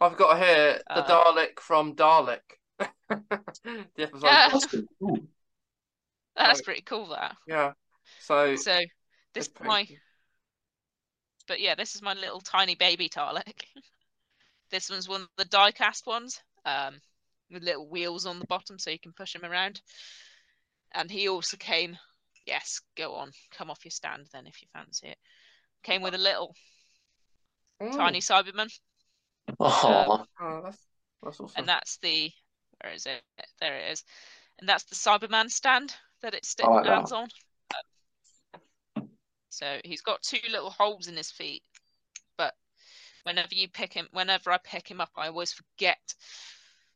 I've got here the Uh, Dalek from Dalek. The episode. Yeah. That's pretty cool. That's Right. pretty cool. That Yeah. So so this is my cool. but yeah, this is my little tiny baby Dalek. this one's one of the die-cast ones, um, with little wheels on the bottom so you can push him around. And he also came, yes, go on, come off your stand then if you fancy it. Came with a little Mm. tiny Cyberman, Aw. Oh, that's that's awesome. and that's the where is it? There it is, and that's the Cyberman stand that it I like that. stands on. So he's got two little holes in his feet, but whenever you pick him, whenever I pick him up, I always forget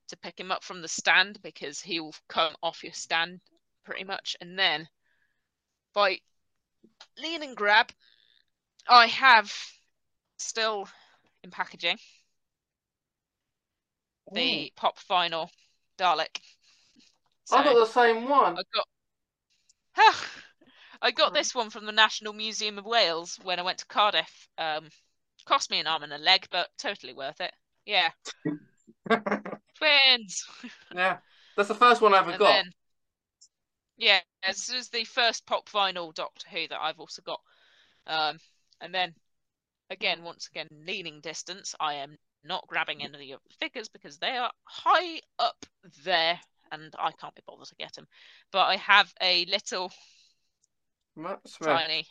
to pick him up from the stand because he will come off your stand pretty much, and then by lean and grab, I have still in packaging the pop vinyl Dalek. So I got the same one. I got I got this one from the National Museum of Wales when I went to Cardiff. Um, cost me an arm and a leg, but totally worth it. Yeah, twins. yeah, that's the first one I ever and got. then, yeah, this is the first pop vinyl Doctor Who that I've also got. Um, and then, again, once again, leaning distance. I am not grabbing any of the figures because they are high up there, and I can't be bothered to get them. But I have a little Matt Smith. tiny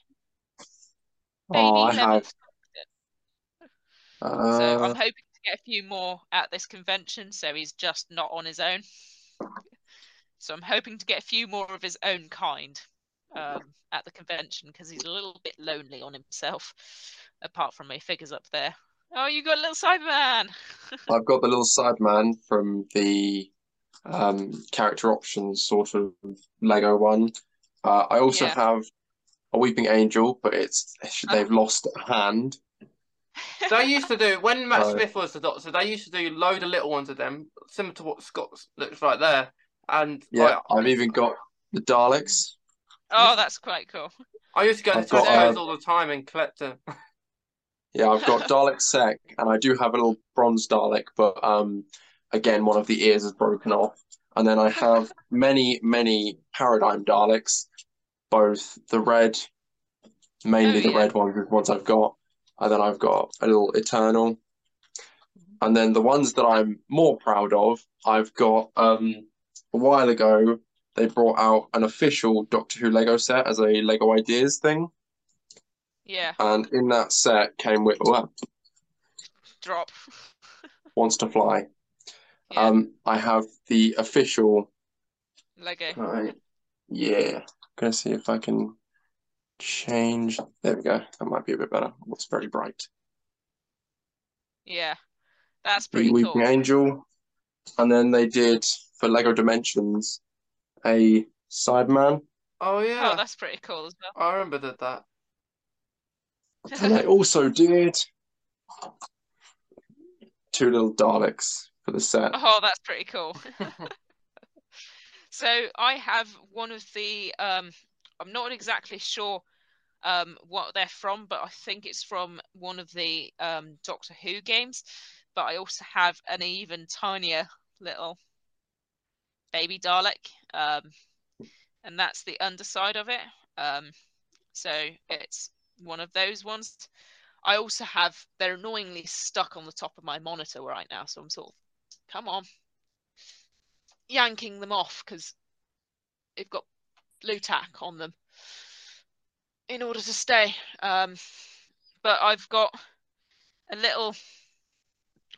Oh, baby I seventh have. So I'm Uh, hoping to get a few more at this convention, so he's just not on his own. So I'm hoping to get a few more of his own kind um, at the convention because he's a little bit lonely on himself. apart from my figures up there. Oh, you got a little Cyberman. I've got the little Cyberman from the um, character options sort of Lego one. Uh, I also Yeah. have a Weeping Angel, but it's they've Oh. lost a hand. They used to do when Matt Oh. Smith was the doctor. They used to do load of little ones of them, similar to what Scott looks like there. And Yeah, I, I've even got the Daleks. Oh, that's quite cool. I used to go to I've got, Tesco's uh, all the time and collect them. Yeah, I've got Dalek Sec, and I do have a little bronze Dalek, but um, again, one of the ears is broken off. And then I have many, many Paradigm Daleks, both the red, mainly Oh, the yeah. red ones, the ones I've got, and then I've got a little Eternal. And then the ones that I'm more proud of, I've got um, a while ago, they brought out an official Doctor Who Lego set as a Lego Ideas thing. Yeah, And in that set came with, well, drop. Wants to Fly. Yeah, Um, I have the official. Lego. Right. Yeah. Gonna see if I can change. There we go. That might be a bit better. It looks very bright. Yeah, that's The pretty Weeping cool. Angel, and then they did for Lego Dimensions a Cyberman, Oh Oh, yeah, that's pretty cool as well. I remember did that. and they also did two little Daleks for the set. Oh, that's pretty cool. So I have one of the um I'm not exactly sure um what they're from, but I think it's from one of the um Doctor Who games. But I also have an even tinier little baby Dalek. Um and that's the underside of it. Um so it's one of those ones. I also have they're annoyingly stuck on the top of my monitor right now, so I'm sort of come on yanking them off because they've got blue tack on them in order to stay. Um, but I've got a little.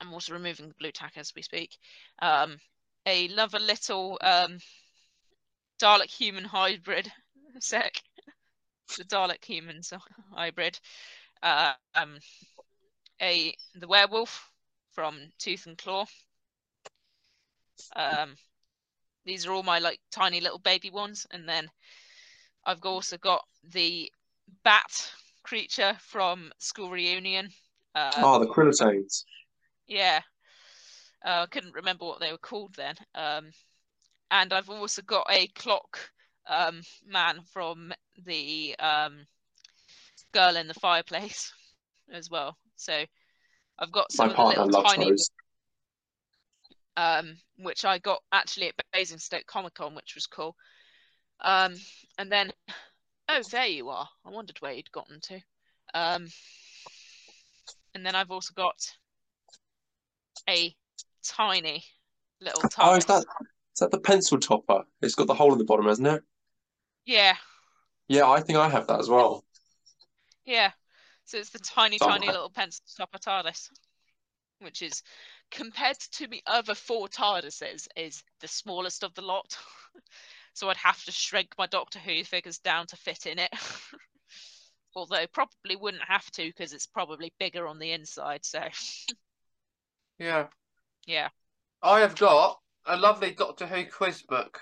I'm also removing the blue tack as we speak. Um, a another little um, Dalek human hybrid sec. The Dalek human so- hybrid. Uh, um, a the werewolf from Tooth and Claw. Um, these are all my like tiny little baby ones, and then I've also got the bat creature from School Reunion. Um, Oh, the Krillitanes. yeah, uh, I couldn't remember what they were called then. Um, and I've also got a clock um, man from the um, Girl in the Fireplace as well. So I've got some My of the little tiny those. Um, which I got actually at Basingstoke Comic Con, which was cool. Um, and then, oh, there you are. I wondered where you'd gotten to. Um, and then I've also got a tiny little Oh, is that is that the pencil topper? It's got the hole in the bottom, hasn't it? Yeah, Yeah, I think I have that as well. yeah. So it's the tiny, Somewhere. tiny little pencil stopper TARDIS, which is compared to the other four TARDISes, is the smallest of the lot. so I'd have to shrink my Doctor Who figures down to fit in it. Although probably wouldn't have to because it's probably bigger on the inside. So Yeah, yeah. I have got a lovely Doctor Who quiz book,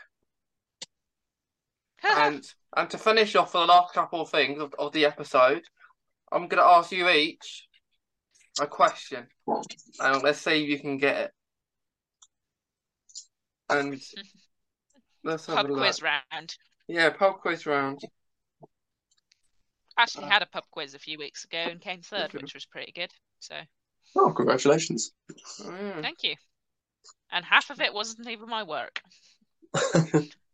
and and to finish off for the last couple of things of, of the episode, I'm going to ask you each a question, and let's see if you can get it. And let's have pub a look. quiz round. Yeah, pub quiz round. Actually Uh, had a pub quiz a few weeks ago and came third, which was pretty good. So Oh, congratulations. Oh, yeah. thank you. And half of it wasn't even my work.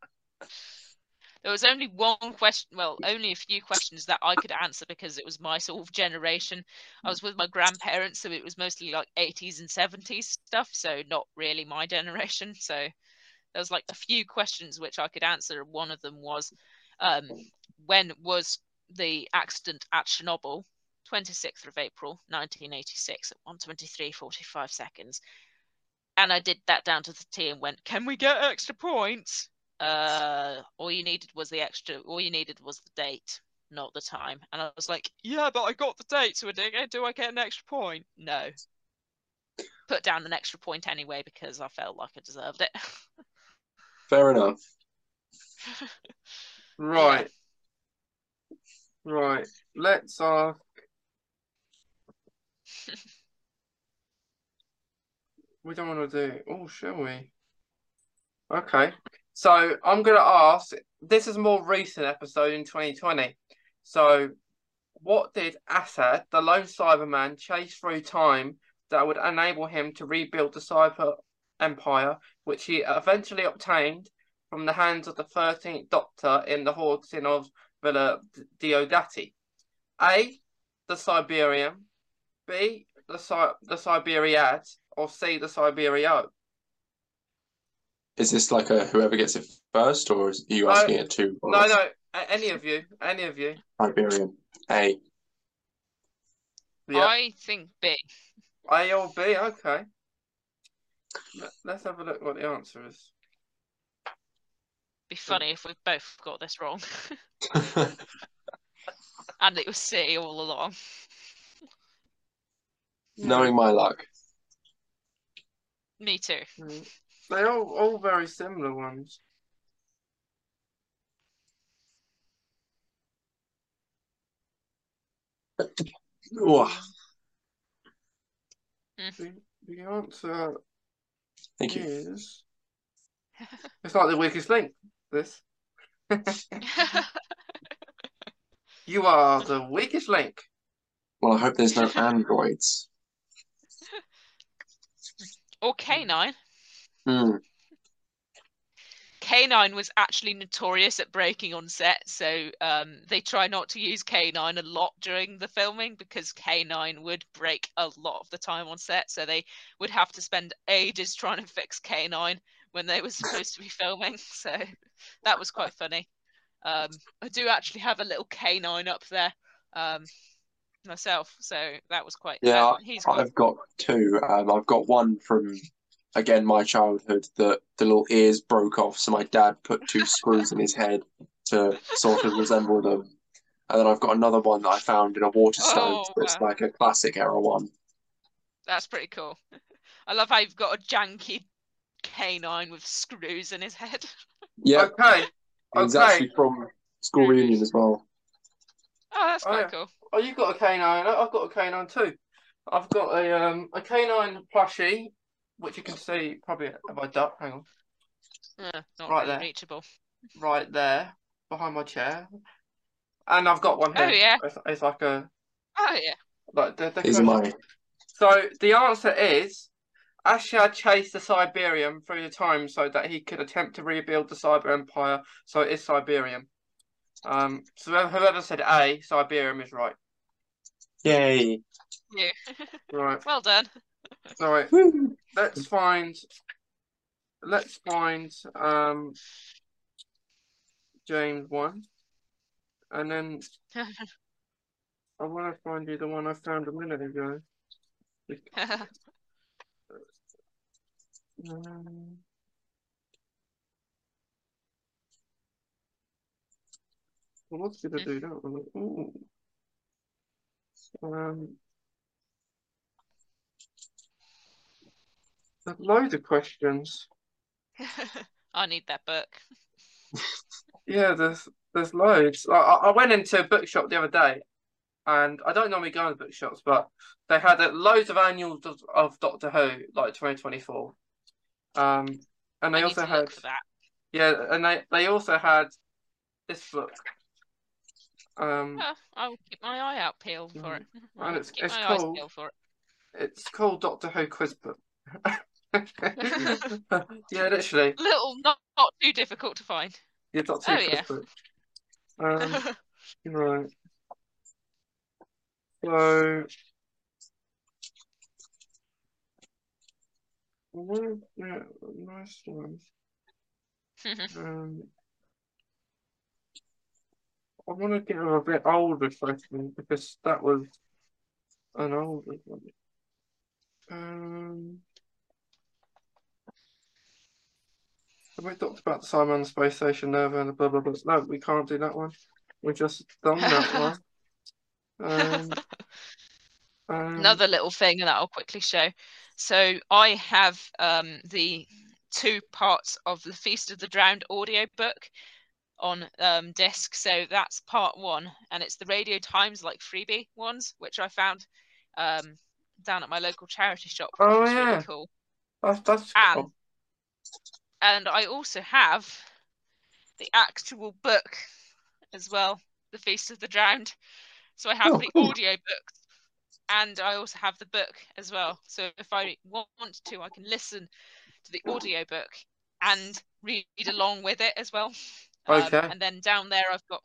There was only one question, well, only a few questions that I could answer because it was my sort of generation. I was with my grandparents, so it was mostly like 80s and 70s stuff, so not really my generation. So there was like a few questions which I could answer. One of them was, um, when was the accident at Chernobyl? 26th of April, 1986 at 123.45 seconds. And I did that down to the T and went, can we get extra points? Uh all you needed was the extra all you needed was the date not the time. And I was like, yeah, but I got the date, so do I get an extra point? No. Put down an extra point anyway because I felt like I deserved it. Fair enough. Right. Right. Let's ask. we don't want to do. Oh, shall we? Okay. So I'm going to ask. This is a more recent episode in 2020. So, what did Ashad, the lone Cyberman, chase through time that would enable him to rebuild the Cyber Empire, which he eventually obtained from the hands of the 13th Doctor in the Haunting of Villa Diodati? A. The Cyberium. B. The, Cy- the Cyberiad. Or C. The Cyberio. Is this like a whoever gets it first, or is, are you No. asking it to? No, no. Any of you. Any of you. Iberian. A. Yeah. I think B. A or B. Okay. Let- Let's have a look what the answer is. Be funny if we both got this wrong. and it was C all along. Knowing my luck. Me too. Mm. They're all, all very similar ones. Oh, The, the answer thank you. is. It's like the weakest link. This. You are the weakest link. Well, I hope there's no androids. or K9. Hmm. K9 was actually notorious at breaking on set, so um, they try not to use K9 a lot during the filming because K9 would break a lot of the time on set. So they would have to spend ages trying to fix K9 when they were supposed to be filming. So that was quite funny. Um, I do actually have a little K9 up there um, myself, so that was quite. Yeah, uh, he's I've got two. Um, I've got one from, again, my childhood that the little ears broke off, so my dad put two screws in his head to sort of resemble them. And then I've got another one that I found in a water stove Oh, that's wow. like a classic era one. That's pretty cool. I love how you've got a janky K9 with screws in his head. Yeah, Okay. it's Okay. actually from school reunion as well. Oh, that's Oh, yeah. cool. Oh, you've got a K9. I've got a K9 too. I've got a um a K9 plushie, which you can see probably if I duck. Hang on, Uh, not Right really there. reachable. right there behind my chair, and I've got one here. Oh yeah. It's, it's like a Oh yeah. like the, the These are. So the answer is Ashad chased the Cyberium through the time so that he could attempt to rebuild the Cyber Empire. So it is Cyberium. Um, so whoever- whoever said A, Cyberium is right. Yay. Yeah. Right. Well done. All right. Let's find. Let's find um James one, and then I want to find you the one I found a minute ago. Um, well, what's gonna do that one? Ooh. Um, there's loads of questions. I need that book. Yeah, there's there's loads. I, I went into a bookshop the other day, and I don't normally go into bookshops, but they had uh, loads of annuals of, of Doctor Who, like 2024. Um, and they also had that. yeah, and they they also had this book. Um, Oh, I'll keep my eye out peeled for it. And it's- keep it's my eyes called- peeled for it. it's called Doctor Who Quiz Book. yeah, literally, Little, not, not too difficult to find. yeah, Doctor Who Oh, Quiz yeah. Um, right. So, well, yeah, nice one. Um, I want to get a bit older question because that was an older one. Um, have we talked about the Simon Space Station Nova and blah blah blah? No, we can't do that one. We just done that one. Um, um, Another little thing that I'll quickly show. So I have um, the two parts of the Feast of the Drowned audiobook on um, disc. So that's part one, and it's the Radio Times like freebie ones, which I found um, down at my local charity shop. Oh, yeah. really cool. that's that's And cool. And I also have the actual book as well, The Feast of the Drowned. So I have Oh, the cool. audio book and I also have the book as well. So if I want to, I can listen to the audio book and read along with it as well. Um, Okay. and then down there, I've got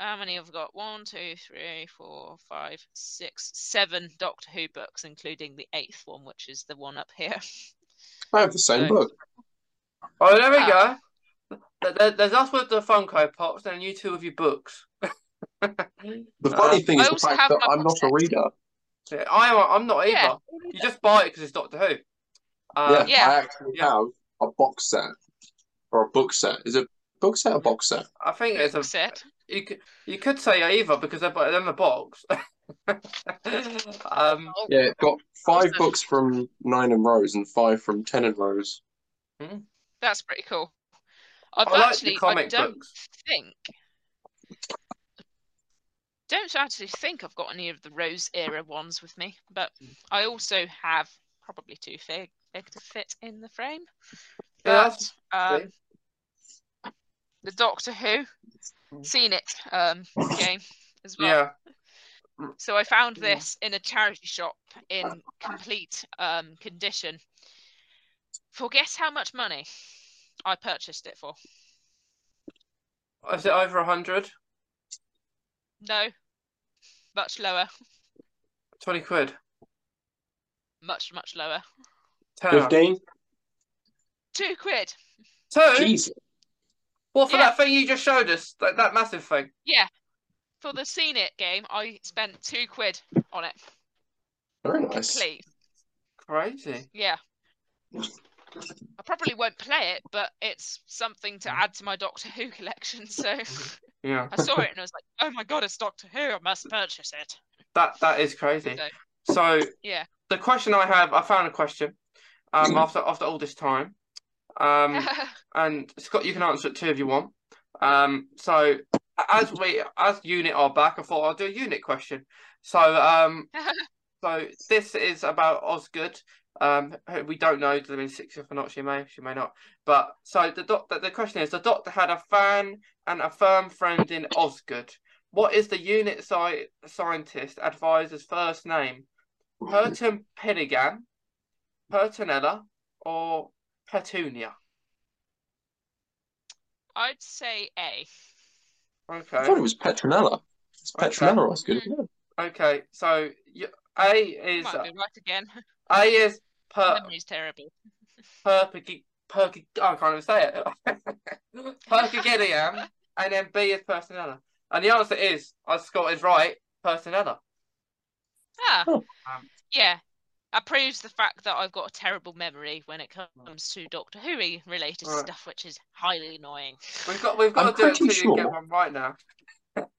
how many have I got? One, two, three, four, five, six, seven Doctor Who books, including the eighth one, which is the one up here. I have the same So- book. Oh, there we Ah. go. There- there- There's us with the Funko Pops, and you two with your books. The funny Um, thing I is the fact that I'm not a reader. Yeah, I am. I'm not either. Yeah. You just buy it because it's Doctor Who. Yeah, Uh, Yeah. I actually Yeah. have a box set or a book set. Is it book set or box set? I think it's a. Set. You could you could say either because they're they're in the box. um, Oh, Yeah, it's got five Awesome. books from Nine and Rose and five from Ten and Rose. That's pretty cool. I've I like actually, I comic don't books. think, don't actually think I've got any of the Rose era ones with me, but I also have probably too big, big to fit in the frame. But um, the Doctor Who, seen it um, game as well. yeah. So I found this in a charity shop in complete um, condition. For guess how much money I purchased it for? Is it over a hundred? No, much lower, Twenty quid. much much lower. Tenner. Fifteen. Two quid. Two. Jesus. What for Yeah. that thing you just showed us? That, that massive thing. Yeah, for the Seen It game, I spent two quid on it. Very nice. Complete. Crazy. Yeah. I probably won't play it, but it's something to add to my Doctor Who collection. So Yeah. I saw it and I was like, "Oh my god, it's Doctor Who! I must purchase it." That that is crazy. So, So yeah. the question I have, I found a question. Um, after after all this time, um, and Scott, you can answer it too if you want. Um, so as we as unit are back, I thought I'll do a unit question. So um, so this is about Osgood. Um, we don't know the sixth or not. She may, she may not. But so the doc, the, the question is: the Doctor had a fan and a firm friend in Osgood. What is the unit sci- scientist advisor's first name? Perton Pennigan, Pertonella, or Petunia? I'd say A. Okay. I thought it was Petronella. It's Okay. Petronella Osgood, isn't? Okay. So A is Might be right again. A is per Memory's terrible. Perpig Perpig. I can't even say it. Perpigedium, and then B is Personella. And the answer is, I Scott is right. Personella. Ah, Oh. Um, yeah. That proves the fact that I've got a terrible memory when it comes to Doctor Who related Right. stuff, which is highly annoying. We've got we've got I'm to do it pretty until you get one right now.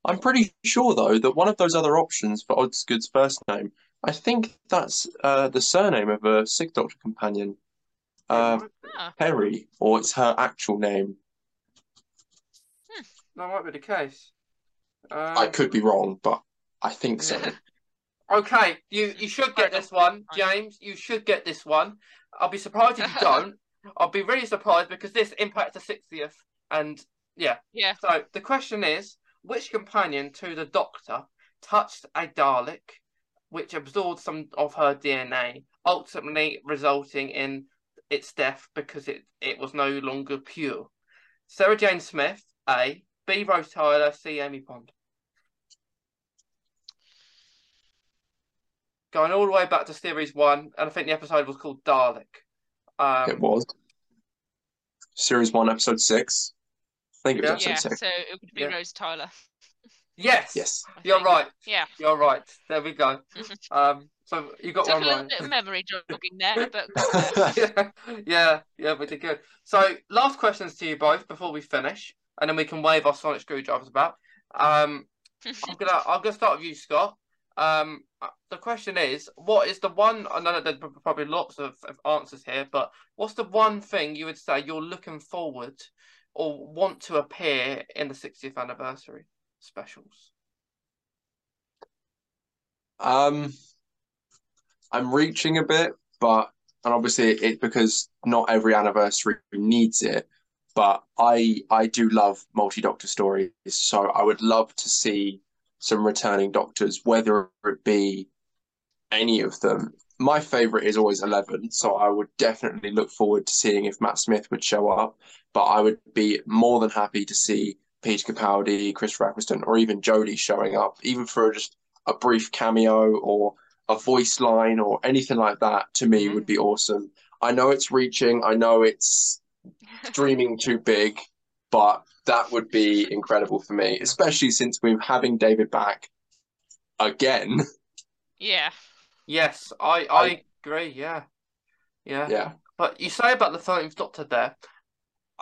I'm pretty sure though that one of those other options for Osgood's first name, I think that's uh, the surname of a Sick Doctor companion, uh, Ah, Peri, or it's her actual name. That might be the case. I Um, could be wrong, but I think so. Okay, you you should get this one, James. You should get this one. I'll be surprised if you don't. I'll be really surprised because this impacts the 60th. And yeah, yeah. so the question is which companion to the Doctor touched a Dalek which absorbed some of her DNA, ultimately resulting in its death because it, it was no longer pure? Sarah Jane Smith, A. B. Rose Tyler, C. Amy Pond. Going all the way back to series one, and I think the episode was called Dalek. Um, It was. Series 1, Episode 6. I think it was Yeah. Episode Yeah, 6. so it would be Yeah. Rose Tyler. Yes, Yes. I you're think. right. Yeah. You're right. There we go. Um, so you got Took a little right. bit of memory jogging there, but yeah, yeah, yeah, we did good. So, last questions to you both before we finish, and then we can wave our sonic screwdrivers about. Um, I'm gonna I'm gonna start with you, Scott. Um, uh, the question is, what is the one? I know there's probably lots of, of answers here, but what's the one thing you would say you're looking forward or want to appear in the 60th anniversary specials? Um, I'm reaching a bit, but and obviously it's because not every anniversary needs it. But I I do love multi doctor stories, so I would love to see some returning doctors, whether it be any of them. My favorite is always Eleven, so I would definitely look forward to seeing if Matt Smith would show up. But I would be more than happy to see Peter Capaldi, Chris Eccleston, or even Jodie showing up, even for just a brief cameo or a voice line or anything like that. To me, mm-hmm. would be awesome. I know it's reaching. I know it's dreaming too big, but that would be incredible for me, especially since we're having David back again. Yeah. Yes, I I, I agree. Yeah. Yeah. Yeah. But you say about the thirteenth Doctor there.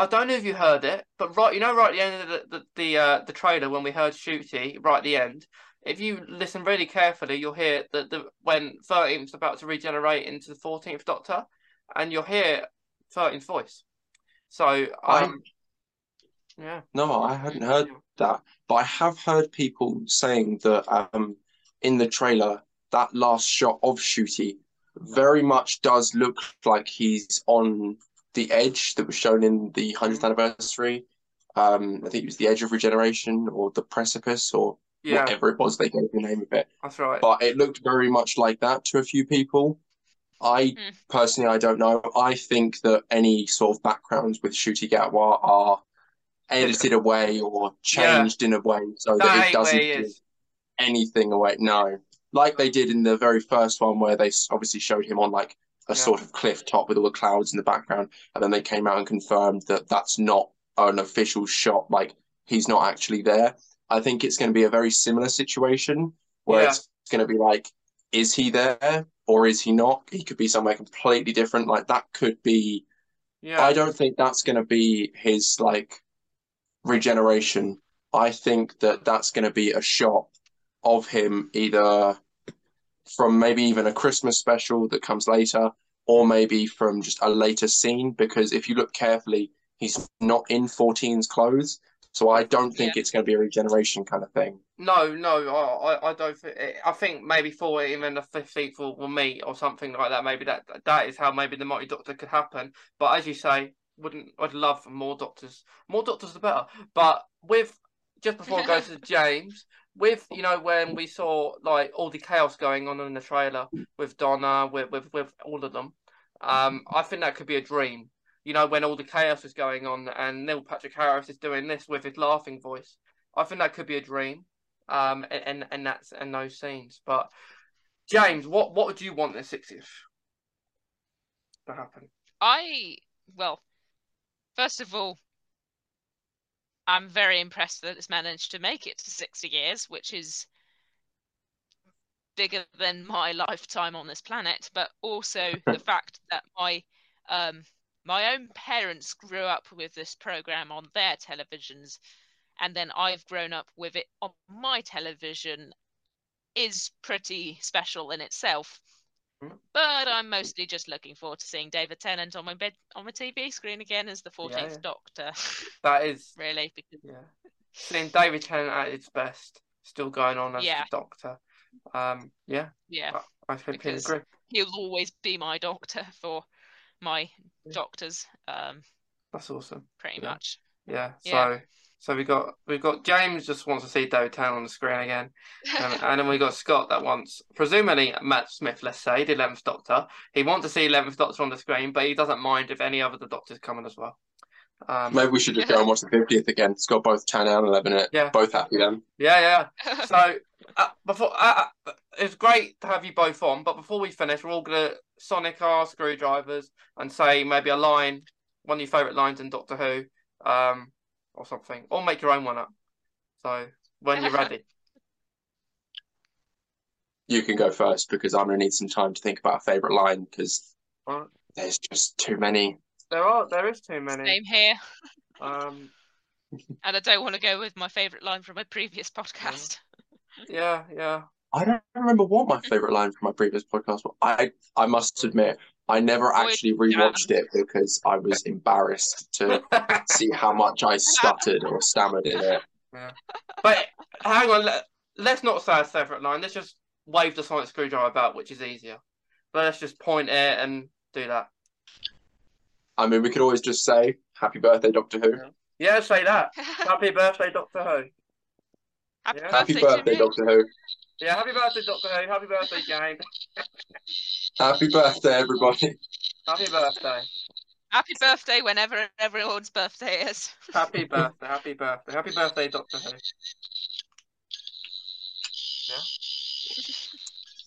I don't know if you heard it, but right, you know, right at the end of the the the, uh, the trailer when we heard Ncuti, right at the end. If you listen really carefully, you'll hear that the when thirteenth's about to regenerate into the fourteenth Doctor, and you'll hear thirteenth voice. So um, I, yeah. No, I hadn't heard that, but I have heard people saying that um, in the trailer, that last shot of Ncuti very much does look like he's on the edge that was shown in the 100th mm-hmm. anniversary. Um, I think it was the edge of regeneration or the precipice or yeah. whatever it was they gave the name of it. That's right. But it looked very much like that to a few people. I mm. personally, I don't know. I think that any sort of backgrounds with Ncuti Gatwa are edited away or changed yeah. in a way so that, that it doesn't give anything away. No, like they did in the very first one where they obviously showed him on like a yeah. sort of cliff top with all the clouds in the background, and then they came out and confirmed that that's not an official shot. Like he's not actually there. I think it's going to be a very similar situation where yeah. it's going to be like, is he there? or is he not? He could be somewhere completely different. Like that could be. Yeah. I don't think that's going to be his like regeneration. I think that that's going to be a shot of him either from maybe even a Christmas special that comes later, or maybe from just a later scene. Because if you look carefully, he's not in 14's clothes. So I don't think yeah. it's going to be a regeneration kind of thing. No, no, I, I don't think. Eh, I think maybe for even the fifteenth will, will meet or something like that. Maybe that that is how maybe the multi doctor could happen. But as you say, wouldn't I'd love more doctors. More doctors the better. But with just before I go to James, with you know when we saw like all the chaos going on in the trailer with Donna, with with with all of them, um, I think that could be a dream you know, when all the chaos is going on and Neil Patrick Harris is doing this with his laughing voice. I think that could be a dream. Um, and and that's and those scenes. But James, what what would you want the 60th to happen? I well, first of all, I'm very impressed that it's managed to make it to 60 years, which is bigger than my lifetime on this planet, but also the fact that my um my own parents grew up with this program on their televisions and then I've grown up with it on my television is pretty special in itself. But I'm mostly just looking forward to seeing David Tennant on my bed on my TV screen again as the 14th yeah, yeah. Doctor. That is really because yeah, seeing David Tennant at its best, still going on as yeah. the Doctor. Um, yeah, yeah, I, I completely agree. He'll always be my Doctor for my doctors. Um, That's awesome. Pretty much. Yeah. So yeah. So we got we got James just wants to see David Tennant on the screen again, um, and then we got Scott that wants presumably Matt Smith. Let's say the eleventh Doctor. He wants to see eleventh Doctor on the screen, but he doesn't mind if any other the Doctors come in as well. Um, Maybe we should just go and watch the fiftieth again. It's got both ten and eleven in it. Yeah. Both happy then. Yeah, yeah. So uh, before uh, uh, it's great to have you both on, but before we finish, we're all gonna sonic our screwdrivers and say maybe a line, one of your favourite lines in Doctor Who, um, or something, or make your own one up. So when you're ready. You can go first because I'm gonna need some time to think about a favourite line because right. there's just too many. There are. There is too many. Same here. um, and I don't want to go with my favourite line from my previous podcast. Yeah, yeah. I don't remember what my favorite line from my previous podcast was. I I must admit, I never Avoid actually rewatched it because I was embarrassed to see how much I stuttered or stammered in it. But hang on, let, let's not say a separate line. Let's just wave the sonic screwdriver about, which is easier. But let's just point it and do that. I mean, we could always just say "Happy birthday, Doctor Who." Yeah, say that. Happy birthday, Doctor Who. Happy Yeah. Happy birthday, birthday, Doctor Who. Yeah, happy birthday, Doctor Who. Happy birthday, Jane. Happy birthday, everybody. Happy birthday. Happy birthday whenever everyone's birthday is. Happy birthday. Happy birthday. Happy birthday, Doctor Who. Yeah.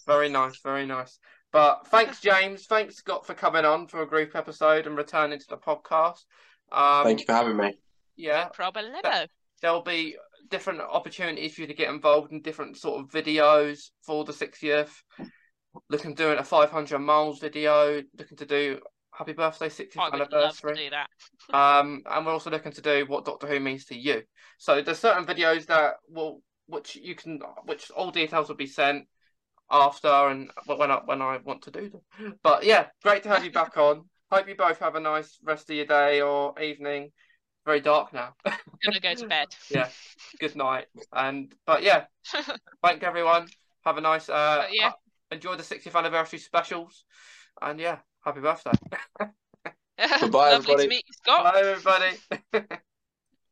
Very nice, very nice. But thanks, James. Thanks, Scott, for coming on for a group episode and returning to the podcast. Um, Thank you for having me. Yeah, Problemo. there'll be different opportunities for you to get involved in different sort of videos for the 60th. Looking doing a 500 miles video. Looking to do happy birthday 60th I would love to anniversary. Um, and we're also looking to do what Doctor Who means to you. So there's certain videos that will, which you can, which all details will be sent after and when I when I want to do them. But yeah, great to have you back on. Hope you both have a nice rest of your day or evening. Very dark now. gonna go to bed. Yeah. Good night. And but yeah, thank everyone. Have a nice uh But yeah. enjoy the 60th anniversary specials. And yeah, happy birthday. Goodbye, Lovely everybody. to meet you, Scott. Bye everybody.